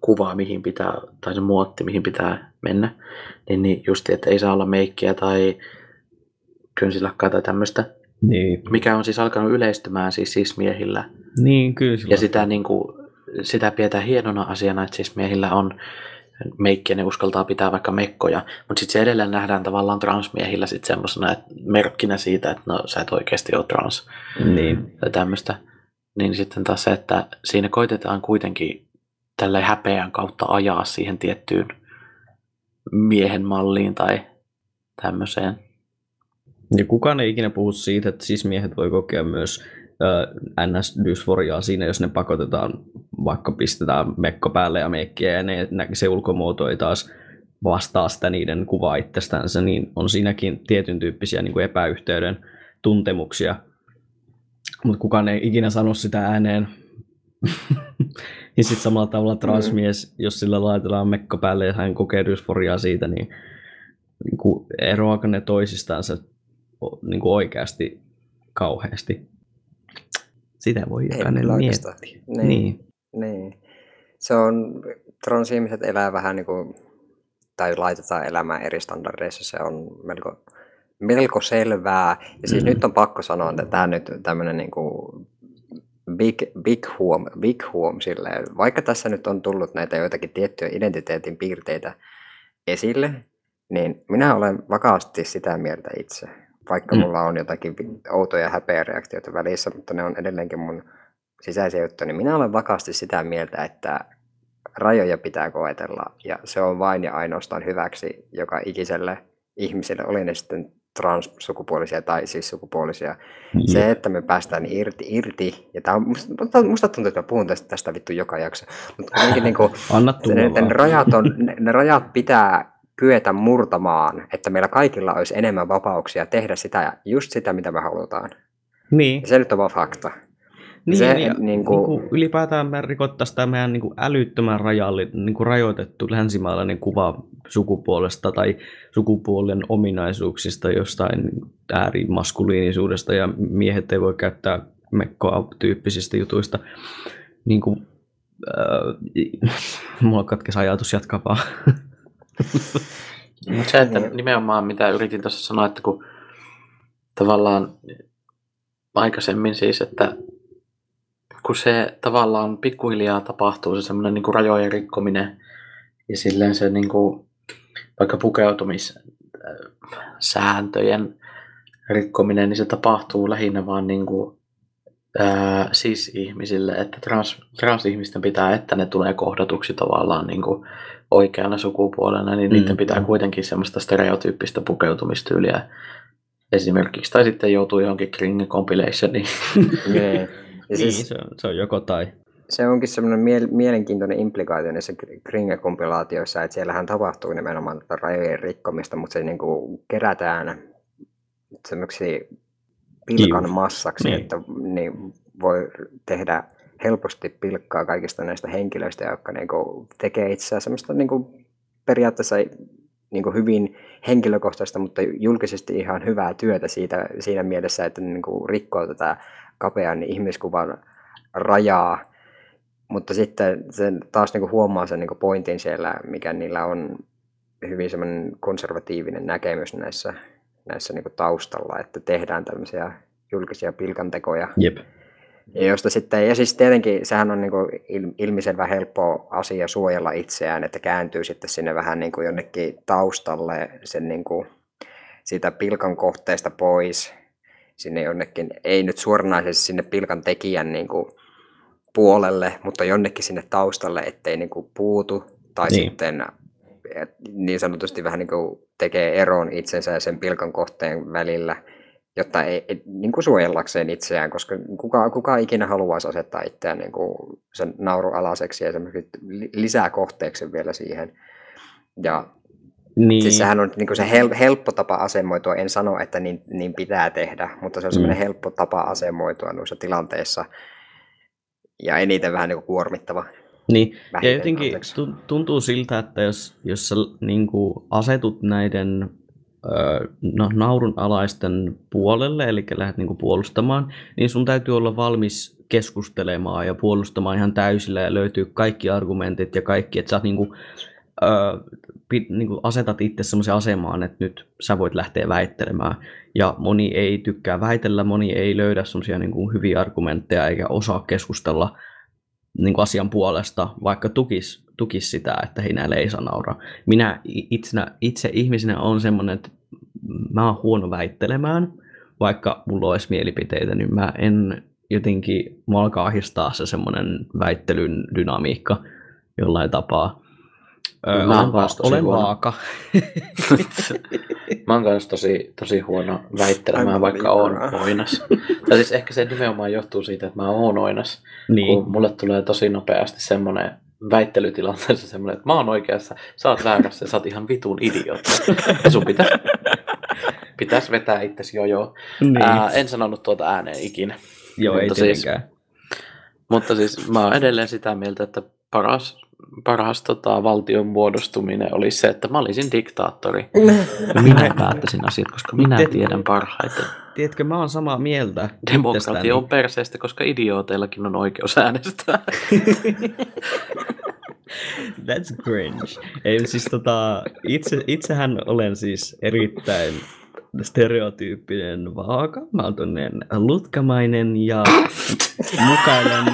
kuva, mihin pitää, tai se muotti, mihin pitää mennä, niin, niin just, että ei saa olla meikkiä tai kynsilakkaa tai tämmöistä, Niin. mikä on siis alkanut yleistymään siis sis-miehillä. niin, kyllä Ja sitä, niin kuin, sitä pidetään hienona asiana, että sis-miehillä on meikkiä, ne uskaltaa pitää vaikka mekkoja, mutta sitten se edelleen nähdään tavallaan transmiehillä sitten semmoisena merkkinä siitä, että no sä et oikeasti ole trans Niin. tai tämmöistä. Niin sitten taas se, että siinä koitetaan kuitenkin tällä häpeän kautta ajaa siihen tiettyyn miehen malliin tai tämmöiseen. Ja kukaan ei ikinä puhu siitä, että siis miehet voi kokea myös NS-dysforiaa siinä, jos ne pakotetaan, vaikka pistetään mekko päälle ja meikkiä ja ne, nä- se ulkomuoto ei taas vastaa sitä niiden kuvaa itsestänsä, niin on siinäkin tietyn tyyppisiä niin kuin epäyhteyden tuntemuksia. Mutta kukaan ei ikinä sano sitä ääneen ja sitten samalla tavalla transmies, jos sillä laitetaan mekko päälle ja hän kokee dysforiaa siitä, niin, niin eroako ne toisistaan se niin kuin oikeasti kauheasti? Sitä voi jokainen miettiä. Niin. Niin. niin. Niin. Se on, transihmiset elää vähän niin kuin, tai laitetaan elämään eri standardeissa, se on melko, melko selvää. Ja siis Mm. nyt on pakko sanoa, että tämä nyt tämmöinen niin kuin big, big, huom, big huom silleen. Vaikka tässä nyt on tullut näitä joitakin tiettyjä identiteetin piirteitä esille, niin minä olen vakaasti sitä mieltä itse. Vaikka Mm. mulla on jotakin outoja häpeäreaktioita välissä, mutta ne on edelleenkin mun sisäisiä juttuja, niin minä olen vakaasti sitä mieltä, että rajoja pitää koetella ja se on vain ja ainoastaan hyväksi joka ikiselle ihmiselle, oli ne sitten transsukupuolisia tai siis sukupuolisia. Se, että me päästään irti, irti ja tämä on, musta, musta tuntuu, että mä puhun tästä, tästä vittu joka jakso, mutta kuitenkin niin kuin, Anna ne, ne, rajat on, ne, ne rajat pitää kyetä murtamaan, että meillä kaikilla olisi enemmän vapauksia tehdä sitä, just sitä, mitä me halutaan. Niin, Ja se nyt on vaan fakta. niin, se, niin niin, kuin- kuin, ylipäätään me rikottaisiin tämä meidän niin kuin älyttömän rajalli, niin kuin rajoitettu länsimaalainen kuva sukupuolesta tai sukupuolen ominaisuuksista jostain äärimaskuliinisuudesta ja miehet ei voi käyttää mekkoa tyyppisistä jutuista. Niin kuin, äh, mulla katkesi ajatus, jatkaa vaan. Mutta se, että Niin. nimenomaan mitä yritin tuossa sanoa, että kun tavallaan aikaisemmin siis, että kun se tavallaan pikkuhiljaa tapahtuu se semmoinen niin rajojen rikkominen ja silleen se niin kuin, vaikka pukeutumissääntöjen rikkominen, niin se tapahtuu lähinnä vaan niin kuin, ää, siis ihmisille, että trans, transihmisten pitää, että ne tulee kohdatuksi tavallaan niin kuin oikeana sukupuolena, niin Mm, niiden pitää kuitenkin semmoista stereotyyppistä pukeutumistyyliä esimerkiksi, tai sitten joutuu johonkin Kring compilationiin. Niin. Ja niin, siis, se, on, se on joko tai. se onkin semmoinen miel- mielenkiintoinen implikaatio näissä Kringe-kompilaatioissa, että siellähän tapahtuu nimenomaan tätä rajojen rikkomista, mutta se niin kuin kerätään semmoiksi pilkan massaksi, Niin. että niin voi tehdä helposti pilkkaa kaikista näistä henkilöistä, jotka niin kuin tekee itseään semmoista niin kuin periaatteessa niin kuin hyvin henkilökohtaista, mutta julkisesti ihan hyvää työtä siitä, siinä mielessä, että niin kuin rikkoo tätä kapean ihmiskuvan rajaa, mutta sitten sen taas niin kuin huomaa sen niin kuin pointin siellä, mikä niillä on hyvin semmoinen konservatiivinen näkemys näissä, näissä niin kuin taustalla, että tehdään tämmöisiä julkisia pilkantekoja, Jep. Ja josta sitten, ja siis tietenkin sehän on niin kuin il- ilmiselvän helppo asia suojella itseään, että kääntyy sitten sinne vähän niin kuin jonnekin taustalle sen niin kuin siitä pilkan kohteesta pois, sinne jonnekin, ei nyt suoranaisesti sinne pilkan tekijän niin kuin puolelle, mutta jonnekin sinne taustalle, ettei niin kuin puutu, tai Niin. sitten niin sanotusti vähän niin kuin tekee eron itsensä ja sen pilkan kohteen välillä, jotta ei, ei niin kuin suojellakseen itseään, koska kuka, kuka ikinä haluaisi asettaa itseään niin kuin sen naurualaiseksi ja lisää kohteeksi vielä siihen. Ja Niin, siis sehän on niin kuin se hel, helppo tapa asemoitua, en sano, että niin, niin pitää tehdä, mutta se on semmoinen Mm. helppo tapa asemoitua noissa tilanteissa ja eniten vähän niin kuin kuormittava. niin. ja jotenkin anteeksi. tuntuu siltä, että jos, jos sä niin kuin asetut näiden no, naurunalaisten puolelle, eli lähdet niin puolustamaan, niin sun täytyy olla valmis keskustelemaan ja puolustamaan ihan täysillä ja löytyy kaikki argumentit ja kaikki, että sä oot niin kuin, ö, pit, niin kuin asetat itse semmoiseen asemaan, että nyt sä voit lähteä väittelemään. Ja moni ei tykkää väitellä, moni ei löydä semmoisia niin hyviä argumentteja eikä osaa keskustella niin kuin asian puolesta, vaikka tukis, tukis sitä, että heinäille ei saa nauraa. Minä itsenä, itse ihmisenä on semmoinen, että mä oon huono väittelemään, vaikka mulla olisi mielipiteitä, niin mä en jotenkin, mua alkaa ahistaa se semmoinen väittelyn dynamiikka jollain tapaa. Öö, Mä oon olen, va- kans tosi olen huono. vaaka. Mä oon kanssa tosi, tosi huono väittelemään, vaikka oon oinas. tai siis ehkä se nimenomaan johtuu siitä, että mä oon oinas. niin, Kun mulle tulee tosi nopeasti semmoinen väittelytilanteessa semmoinen, että mä oon oikeassa, sä oot väärässä ja sä oot ihan vitun idiootti. Ja sun pitäisi pitäis vetää itsesi jo joo. niin. Ää, en sanonut tuota ääneen ikinä. Joo, ei mutta siis- tietenkään. Mutta siis mä oon edelleen sitä mieltä, että paras, paras tota, valtion muodostuminen olisi se, että mä olisin diktaattori. Minä päättäisin asiat, koska minä Te- tiedän parhaiten. Tiedätkö, mä oon samaa mieltä. Demokratia on perseestä, koska idioteillakin on oikeus äänestää. That's cringe. Ei siis tota, itse, itsehän olen siis erittäin stereotyyppinen vaaka. Mä oon lutkamainen ja mukailen,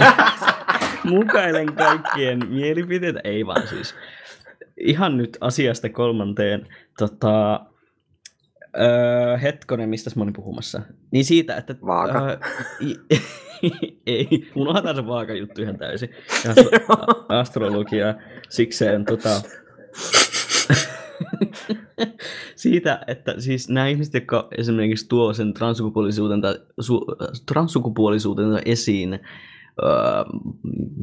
mukailen kaikkien mielipiteitä. Ei vaan siis. Ihan nyt asiasta kolmanteen. Tota, öö, hetkonen, mistä mä olin puhumassa? Niin siitä, että... Vaaka. Öö, ei, unohdetaan se vaaka juttu ihan täysin. Astro, astrologia sikseen tota, siitä, että siis nämä ihmiset, jotka esimerkiksi tuo sen transsukupuolisuutensa, su, transsukupuolisuutensa esiin öö,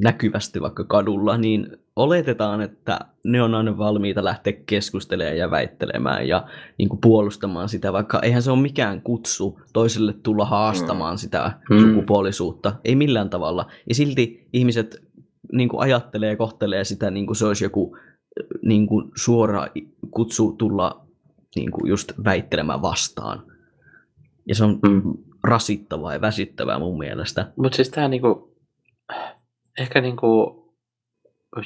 näkyvästi vaikka kadulla, niin oletetaan, että ne on aina valmiita lähteä keskustelemaan ja väittelemään ja niin kuin puolustamaan sitä, vaikka eihän se ole mikään kutsu toiselle tulla haastamaan sitä Mm. sukupuolisuutta, ei millään tavalla. Ja silti ihmiset niin kuin ajattelee ja kohtelee sitä niin kuin se olisi joku niin kuin suora kutsu tulla niin kuin just väittelemään vastaan. Ja se on Mm. rasittavaa ja väsyttävää mun mielestä. Mutta siis tämä niinku, ehkä niinku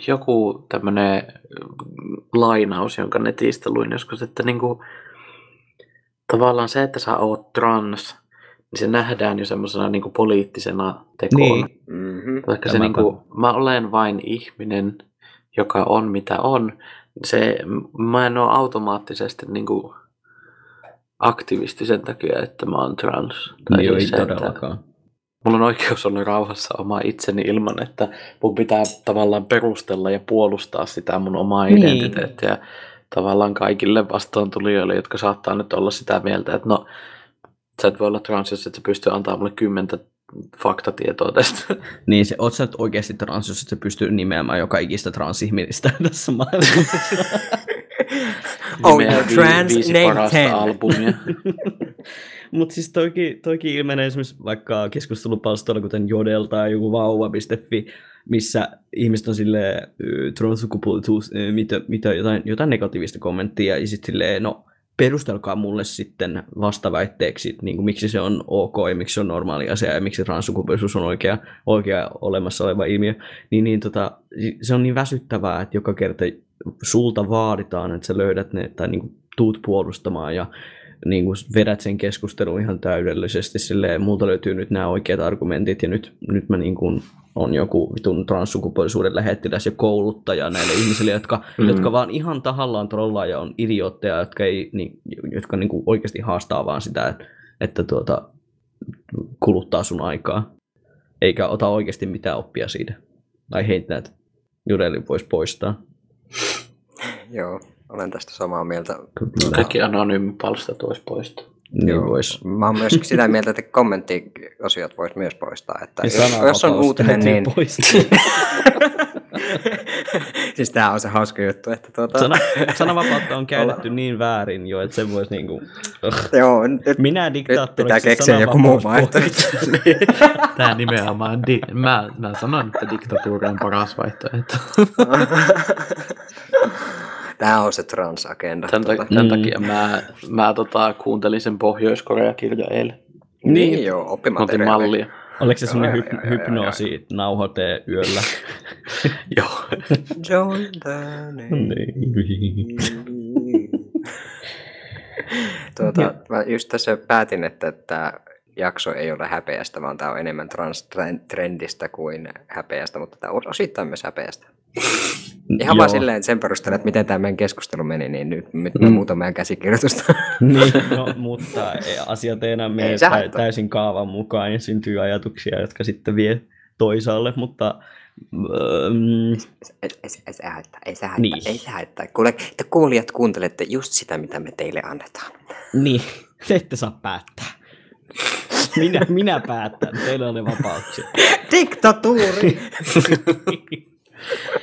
joku tämmöinen lainaus, jonka netistä luin joskus, että niinku, tavallaan se, että sä oot trans, niin se nähdään jo semmoisena niinku poliittisena tekoon. Niin. Mm-hmm. Vaikka se Tämäpä. niinku, mä olen vain ihminen, joka on mitä on, se, mä en ole automaattisesti niinku aktivisti sen takia, että mä oon trans. Niin ei se, että- todellakaan. Mulla on oikeus olla rauhassa oma itseni ilman, että mun pitää tavallaan perustella ja puolustaa sitä mun omaa Niin. identiteettiä tavallaan kaikille vastaantulijoille, jotka saattaa nyt olla sitä mieltä, että no, sä et voi olla trans, jos et sä pysty antaa mulle kymmentä faktatietoa tästä. Niin se, oot sä nyt oikeasti trans, jos et sä pystyy nimeämään joka ikistä transihmistä tässä maailmassa. Oh, trans, name parasta 10. albumia. Mutta siis toikin, toikin ilmenee esimerkiksi vaikka keskustelupalstoilla, kuten Jodel tai joku vauva.fi, missä ihmiset on silleen ö, transsukupuolisuus, mitä, mitä jotain, jotain negatiivista kommenttia, ja sitten silleen, no perustelkaa mulle sitten vastaväitteeksi, niin kuin miksi se on ok ja miksi se on normaali asia ja miksi transsukupuolisuus on oikea, oikea olemassa oleva ilmiö, niin, niin tota, se on niin väsyttävää, että joka kerta sulta vaaditaan, että sä löydät ne tai niin kuin tuut puolustamaan ja niin kuin vedät sen keskustelun ihan täydellisesti silleen, multa löytyy nyt nämä oikeat argumentit ja nyt, nyt mä niin kuin on joku vitun transsukupuolisuuden lähettiläs ja kouluttaja näille ihmisille, jotka, Mm. jotka vaan ihan tahallaan trollaa ja on idiootteja, jotka, ei, niin, jotka niin kuin oikeasti haastaa vaan sitä, että, että tuota, kuluttaa sun aikaa, eikä ota oikeasti mitään oppia siitä. Ai heitä näitä judelin voisi poistaa. Joo, olen tästä samaa mieltä. Kaikki anonyymi palstat olisi poistua. Niin Joo. vois. Mä oon myös sitä mieltä, että kommenttiosiot voisi myös poistaa. Että Ja jos, jos on uutinen, niin... poistaa. siis tää on se hauska juttu, että tuota... Sana, sananvapautta on käytetty niin väärin jo, että se voisi niinku... Joo, nyt, Minä nyt diktaattoriksi pitää keksiä joku muu vaihtoehto. Tää nimenomaan, di- mä, mä sanon, että diktatuuri on paras vaihtoehto. Tää on se trans-agenda. Tän, tuota. ta- tän Mm. takia mä, mä tota, kuuntelin sen Pohjois-Korea-kirja eilen. Niin joo, Mä otin oppimateriaali. mallia. Oliko se semmoinen Joo, hyp- joo, joo, joo, hypnoosi nauhoite yöllä? Joo. Join the name. Niin. tuota, mä just tässä päätin, että tämä jakso ei ole häpeästä, vaan tämä on enemmän trans-trendistä kuin häpeästä, mutta tämä on osittain myös häpeästä. Ihan vaan silleen sen perusteella, että miten tämä meidän keskustelu meni, niin nyt, nyt mä Mm. muutan meidän käsikirjoitusta. niin, no, mutta asiat ei enää mene Ei täysin kaavan mukaan ja syntyy ajatuksia, jotka sitten vie toisaalle, mutta ähm, ei, ei, se- ei se haittaa, ei se haittaa, Niin. ei se haittaa. Kuule, te kuulijat kuuntelette just sitä, mitä me teille annetaan. niin, te ette saa päättää. Minä, minä päätän, teillä on ne vapauksia. Diktatuuri!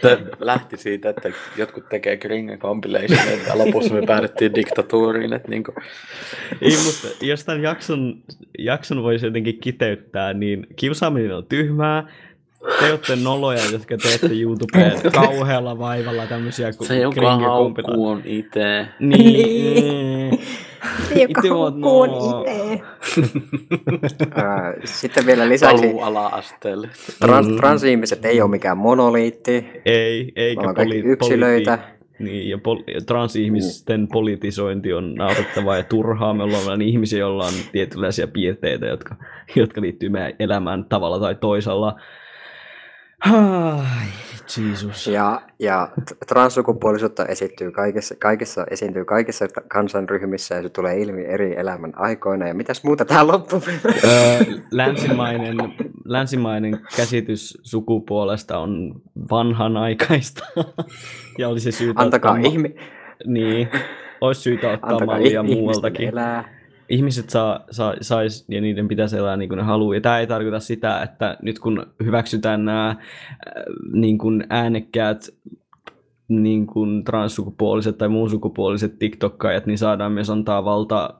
Tää lähti siitä, että jotkut tekee Kringe compilation, ja lopussa me päädyttiin diktatuuriin. Että niinku, Ei, mutta jos tämän jakson, jakson voisi jotenkin kiteyttää, niin kiusaaminen on tyhmää, te olette noloja, jotka teette YouTubeen kauhealla vaivalla tämmöisiä Se, joka haukkuu on itse. Niin. Joka on noo. itse. Sitten vielä lisäksi ala-asteelle. trans, Mm. transihmiset ei ole mikään monoliitti. Ei, eikä kaikki poli- yksilöitä. politi- Niin, ja pol- transihmisten politisointi on naurettavaa ja turhaa. Me ollaan vain ihmisiä, joilla on tietynlaisia piirteitä, jotka, jotka liittyy meidän elämään tavalla tai toisella. Ai, Jeesus. Ja, ja transsukupuolisuutta esiintyy kaikessa, kaikessa, esiintyy kaikissa kansanryhmissä ja se tulee ilmi eri elämän aikoina. Ja mitäs muuta tähän loppuun? Öö, länsimainen, länsimainen käsitys sukupuolesta on vanhanaikaista. ja olisi syytä Antakaa ottaa, ihmi, niin, olisi syytä ottaa antakaa mallia muualtakin. elää. Ihmiset saa, saa, sais ja niiden pitäisi elää niin kuin ne haluaa. Ja tämä ei tarkoita sitä, että nyt kun hyväksytään nämä äh, niin kuin äänekkäät niin kuin transsukupuoliset tai muun sukupuoliset TikTokkaajat, niin saadaan myös antaa valta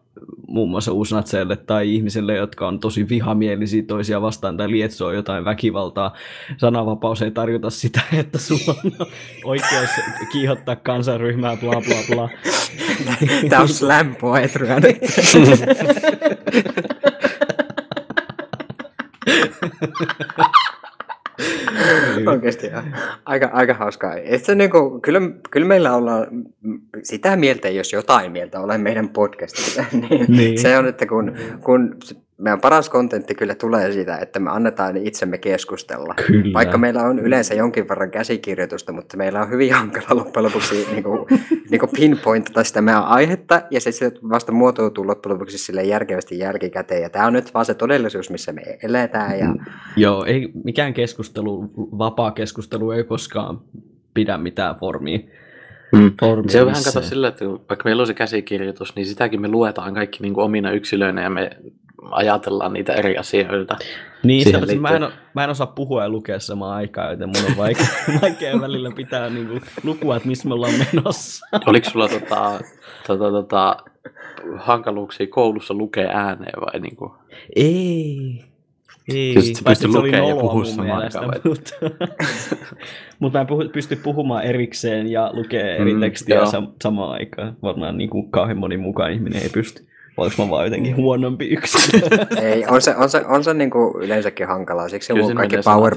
muun muassa uusnatseille tai ihmisille, jotka on tosi vihamielisiä toisia vastaan tai lietsoo jotain väkivaltaa. Sananvapaus ei tarkoita sitä, että sulla on oikeus kiihottaa kansanryhmää, bla bla bla. Tämä on slam poetryä nyt. Oikeasti aika, aika hauskaa. Se niinku, kyllä, kyllä meillä ollaan sitä mieltä, jos jotain mieltä olen meidän podcastissa, niin, Niin. se on, että kun, kun meidän paras kontentti kyllä tulee siitä, että me annetaan itsemme keskustella. Kyllä. Vaikka meillä on yleensä jonkin verran käsikirjoitusta, mutta meillä on hyvin hankala loppujen lopuksi niin kuin, niin kuin pinpointata sitä meidän aihetta, ja se sitten vasta muotoutuu loppujen lopuksi sille järkevästi jälkikäteen. Ja tämä on nyt vaan se todellisuus, missä me eletään. Ja Joo, ei mikään keskustelu, vapaa keskustelu ei koskaan pidä mitään formia. Mm. formia Se on vähän kato sillä, että vaikka meillä on se käsikirjoitus, niin sitäkin me luetaan kaikki niin kuin omina yksilöinä ja me ajatellaan niitä eri asioita. Niin, sitä, mä, en, mä en osaa puhua ja lukea samaan aikaan, joten mun on vaikea, vaikea välillä pitää niinku lukua, että missä me ollaan menossa. Oliko sulla tota, tota, tota, hankaluuksia koulussa lukea ääneen vai niin kuin? Ei. Ei, Kyllä paitsi pystyt lukea ja puhua samaan aikaan, mutta, mutta mä en puhu, pysty puhumaan erikseen ja lukea eri Mm, tekstiä sam, samaan aikaan. Varmaan niin kuin kauhean moni mukaan ihminen ei pysty. Onko mä vaan jotenkin huonompi yksilö? ei, on se, on se, on se niin kuin yleensäkin hankalaa. Siksi Kyllä mun kaikki power.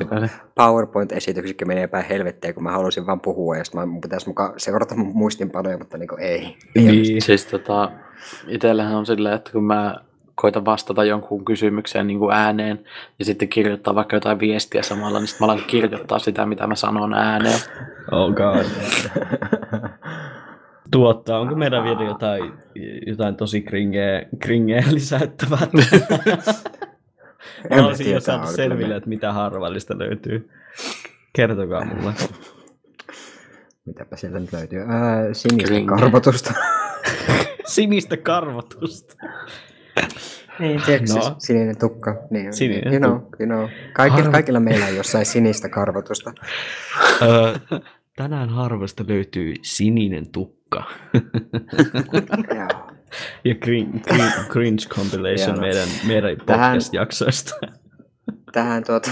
PowerPoint-esityksetkin menee päin helvettiä, kun mä halusin vaan puhua, ja sitten mun pitäisi mukaan seurata mun muistinpanoja, mutta niin kuin ei. niin. Siis tota, itsellähän on silleen, että kun mä koitan vastata jonkun kysymykseen niin kuin ääneen ja sitten kirjoittaa vaikka jotain viestiä samalla, niin sitten mä alan kirjoittaa sitä, mitä mä sanon ääneen. Oh god. Tuottaa, onko meidän vielä jotain, jotain tosi kringeä, kringeä lisättävää? Mä olisin jo saanut on selville, että mitä harvallista löytyy. Kertokaa mulle. Mitäpä sieltä nyt löytyy? Ää, sinistä Kringe. karvotusta. Sinistä karvotusta. Niin, tiedätkö No. no. sininen tukka? Niin, Sininen you know, you know. Kaikilla, Harvo- kaikilla meillä on jossain sinistä karvotusta. Öö, tänään harvasta löytyy sininen tukka. Joo. Ja cringe, cringe, cringe compilation Joo. meidän, meidän Tähän- podcast-jaksoista. Tähän tuota,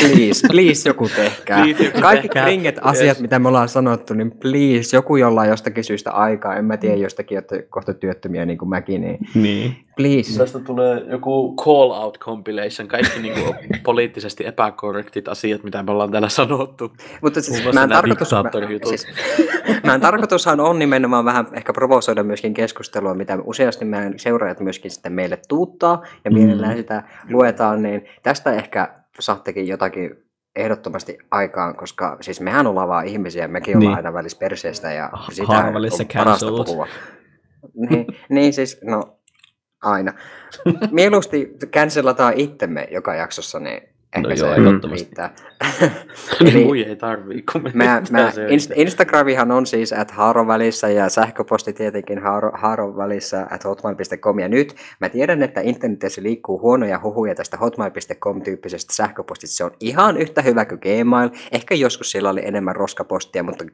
please, please joku tehkää. Please joku Kaikki tehkää. kringet Yes. asiat, mitä me ollaan sanottu, niin please, joku jolla on jostakin syystä aikaa. En mä tiedä, jostakin olette kohta työttömiä niin kuin mäkin, niin niin. Please. Tästä tulee joku call out compilation, kaikki niin kuin poliittisesti epäkorrektit asiat, mitä me ollaan täällä sanottu. Mutta siis, mä en tarkoitus, mä, siis, mä en tarkoitushan on nimenomaan vähän ehkä provosoida myöskin keskustelua, mitä useasti meidän seuraajat myöskin sitten meille tuuttaa ja Mm. mielellään sitä luetaan, niin tästä ehkä saattekin jotakin ehdottomasti aikaan, koska siis mehän ollaan vaan ihmisiä, mekin ollaan Niin. aina välissä perseestä ja Ha- sitä on parasta puhua. Niin, niin siis, no aina. Mieluusti cancellataan itsemme joka jaksossa, niin ehkä No se joo, ehdottomasti. riittää. Niin mui ei tarvii, kun me Mä, mä, Inst-. Instagramihan on siis at haaron välissä ja sähköposti tietenkin haaro, haaron välissä at hotmail.com. Ja nyt mä tiedän, että internetissä liikkuu huonoja huhuja tästä hotmail.com-tyyppisestä sähköpostista. Se on ihan yhtä hyvä kuin Gmail. Ehkä joskus siellä oli enemmän roskapostia, mutta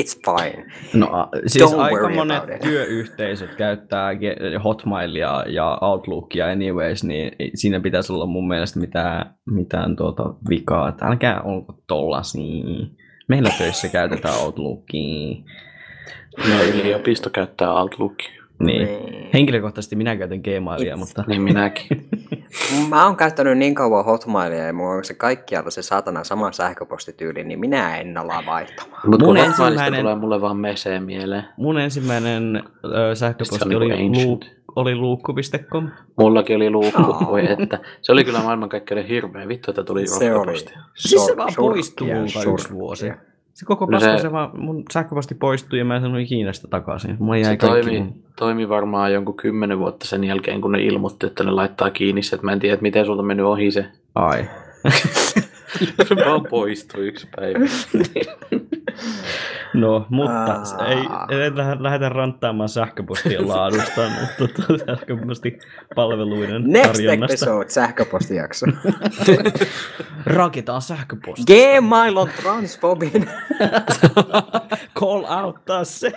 It's fine. No siis Don't aika worry monet about it. työyhteisöt käyttää Hotmailia ja Outlookia anyways, niin siinä pitäisi olla mun mielestä mitään, mitään tuota vikaa. Että älkää olko tollasia. Meillä töissä käytetään Outlookia. No yliopisto käyttää Outlookia. Niin. Niin. Henkilökohtaisesti minä käytän Gmailia, It's- mutta Niin minäkin. Mä oon käyttänyt niin kauan Hotmailia ja mulla on se kaikkialla se saatana sama sähköpostityyli, niin minä en ala vaihtamaan. Mutta kun ensimmäinen- tulee mulle vaan Mese mieleen. mun ensimmäinen ö, sähköposti oli, luu, oli luukku.com. Mullakin oli luukku, Aa. voi että. Se oli kyllä maailmankaikkeuden hirveä vittu, että tuli Se oli roskapostia. Siis se vaan poistui multa yksi vuosi. Se koko No paska, se- vaan, mun sähköposti poistui ja mä en sanonut ikinä sitä takaisin. Jäi Se toimi, mun... toimi varmaan jonkun kymmenen vuotta sen jälkeen, kun ne ilmoitti, että ne laittaa kiinni se, että mä en tiedä, että miten sulta mennyt ohi se. Ai. Se vaan poistui yksi päivä. No, mutta Aa. ei, ei lähde- lähdetä ranttaamaan sähköpostien laadusta, mutta tuota sähköpostipalveluiden Next tarjonnasta. episode, sähköpostijakso. Raketaan sähköposti. Gmail on transfobin. Call out taas se.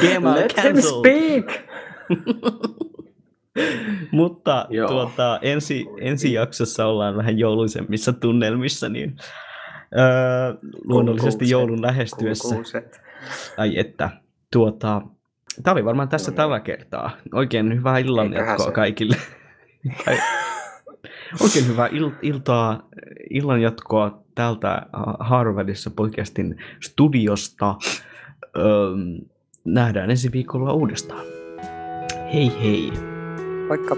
Gmail Let him cancelled. speak. Mutta Joo. tuota, ensi, ensi jaksossa ollaan vähän jouluisemmissa tunnelmissa, niin öö, luonnollisesti joulun lähestyessä. Kukuuset. Ai että, tuota, tämä oli varmaan tässä No niin. tällä kertaa. Oikein hyvää illan jatkoa kaikille. Oikein hyvää il- iltaa, illan jatkoa täältä Harvardissa podcastin studiosta. Öö, nähdään ensi viikolla uudestaan. Hei hei! Moikka.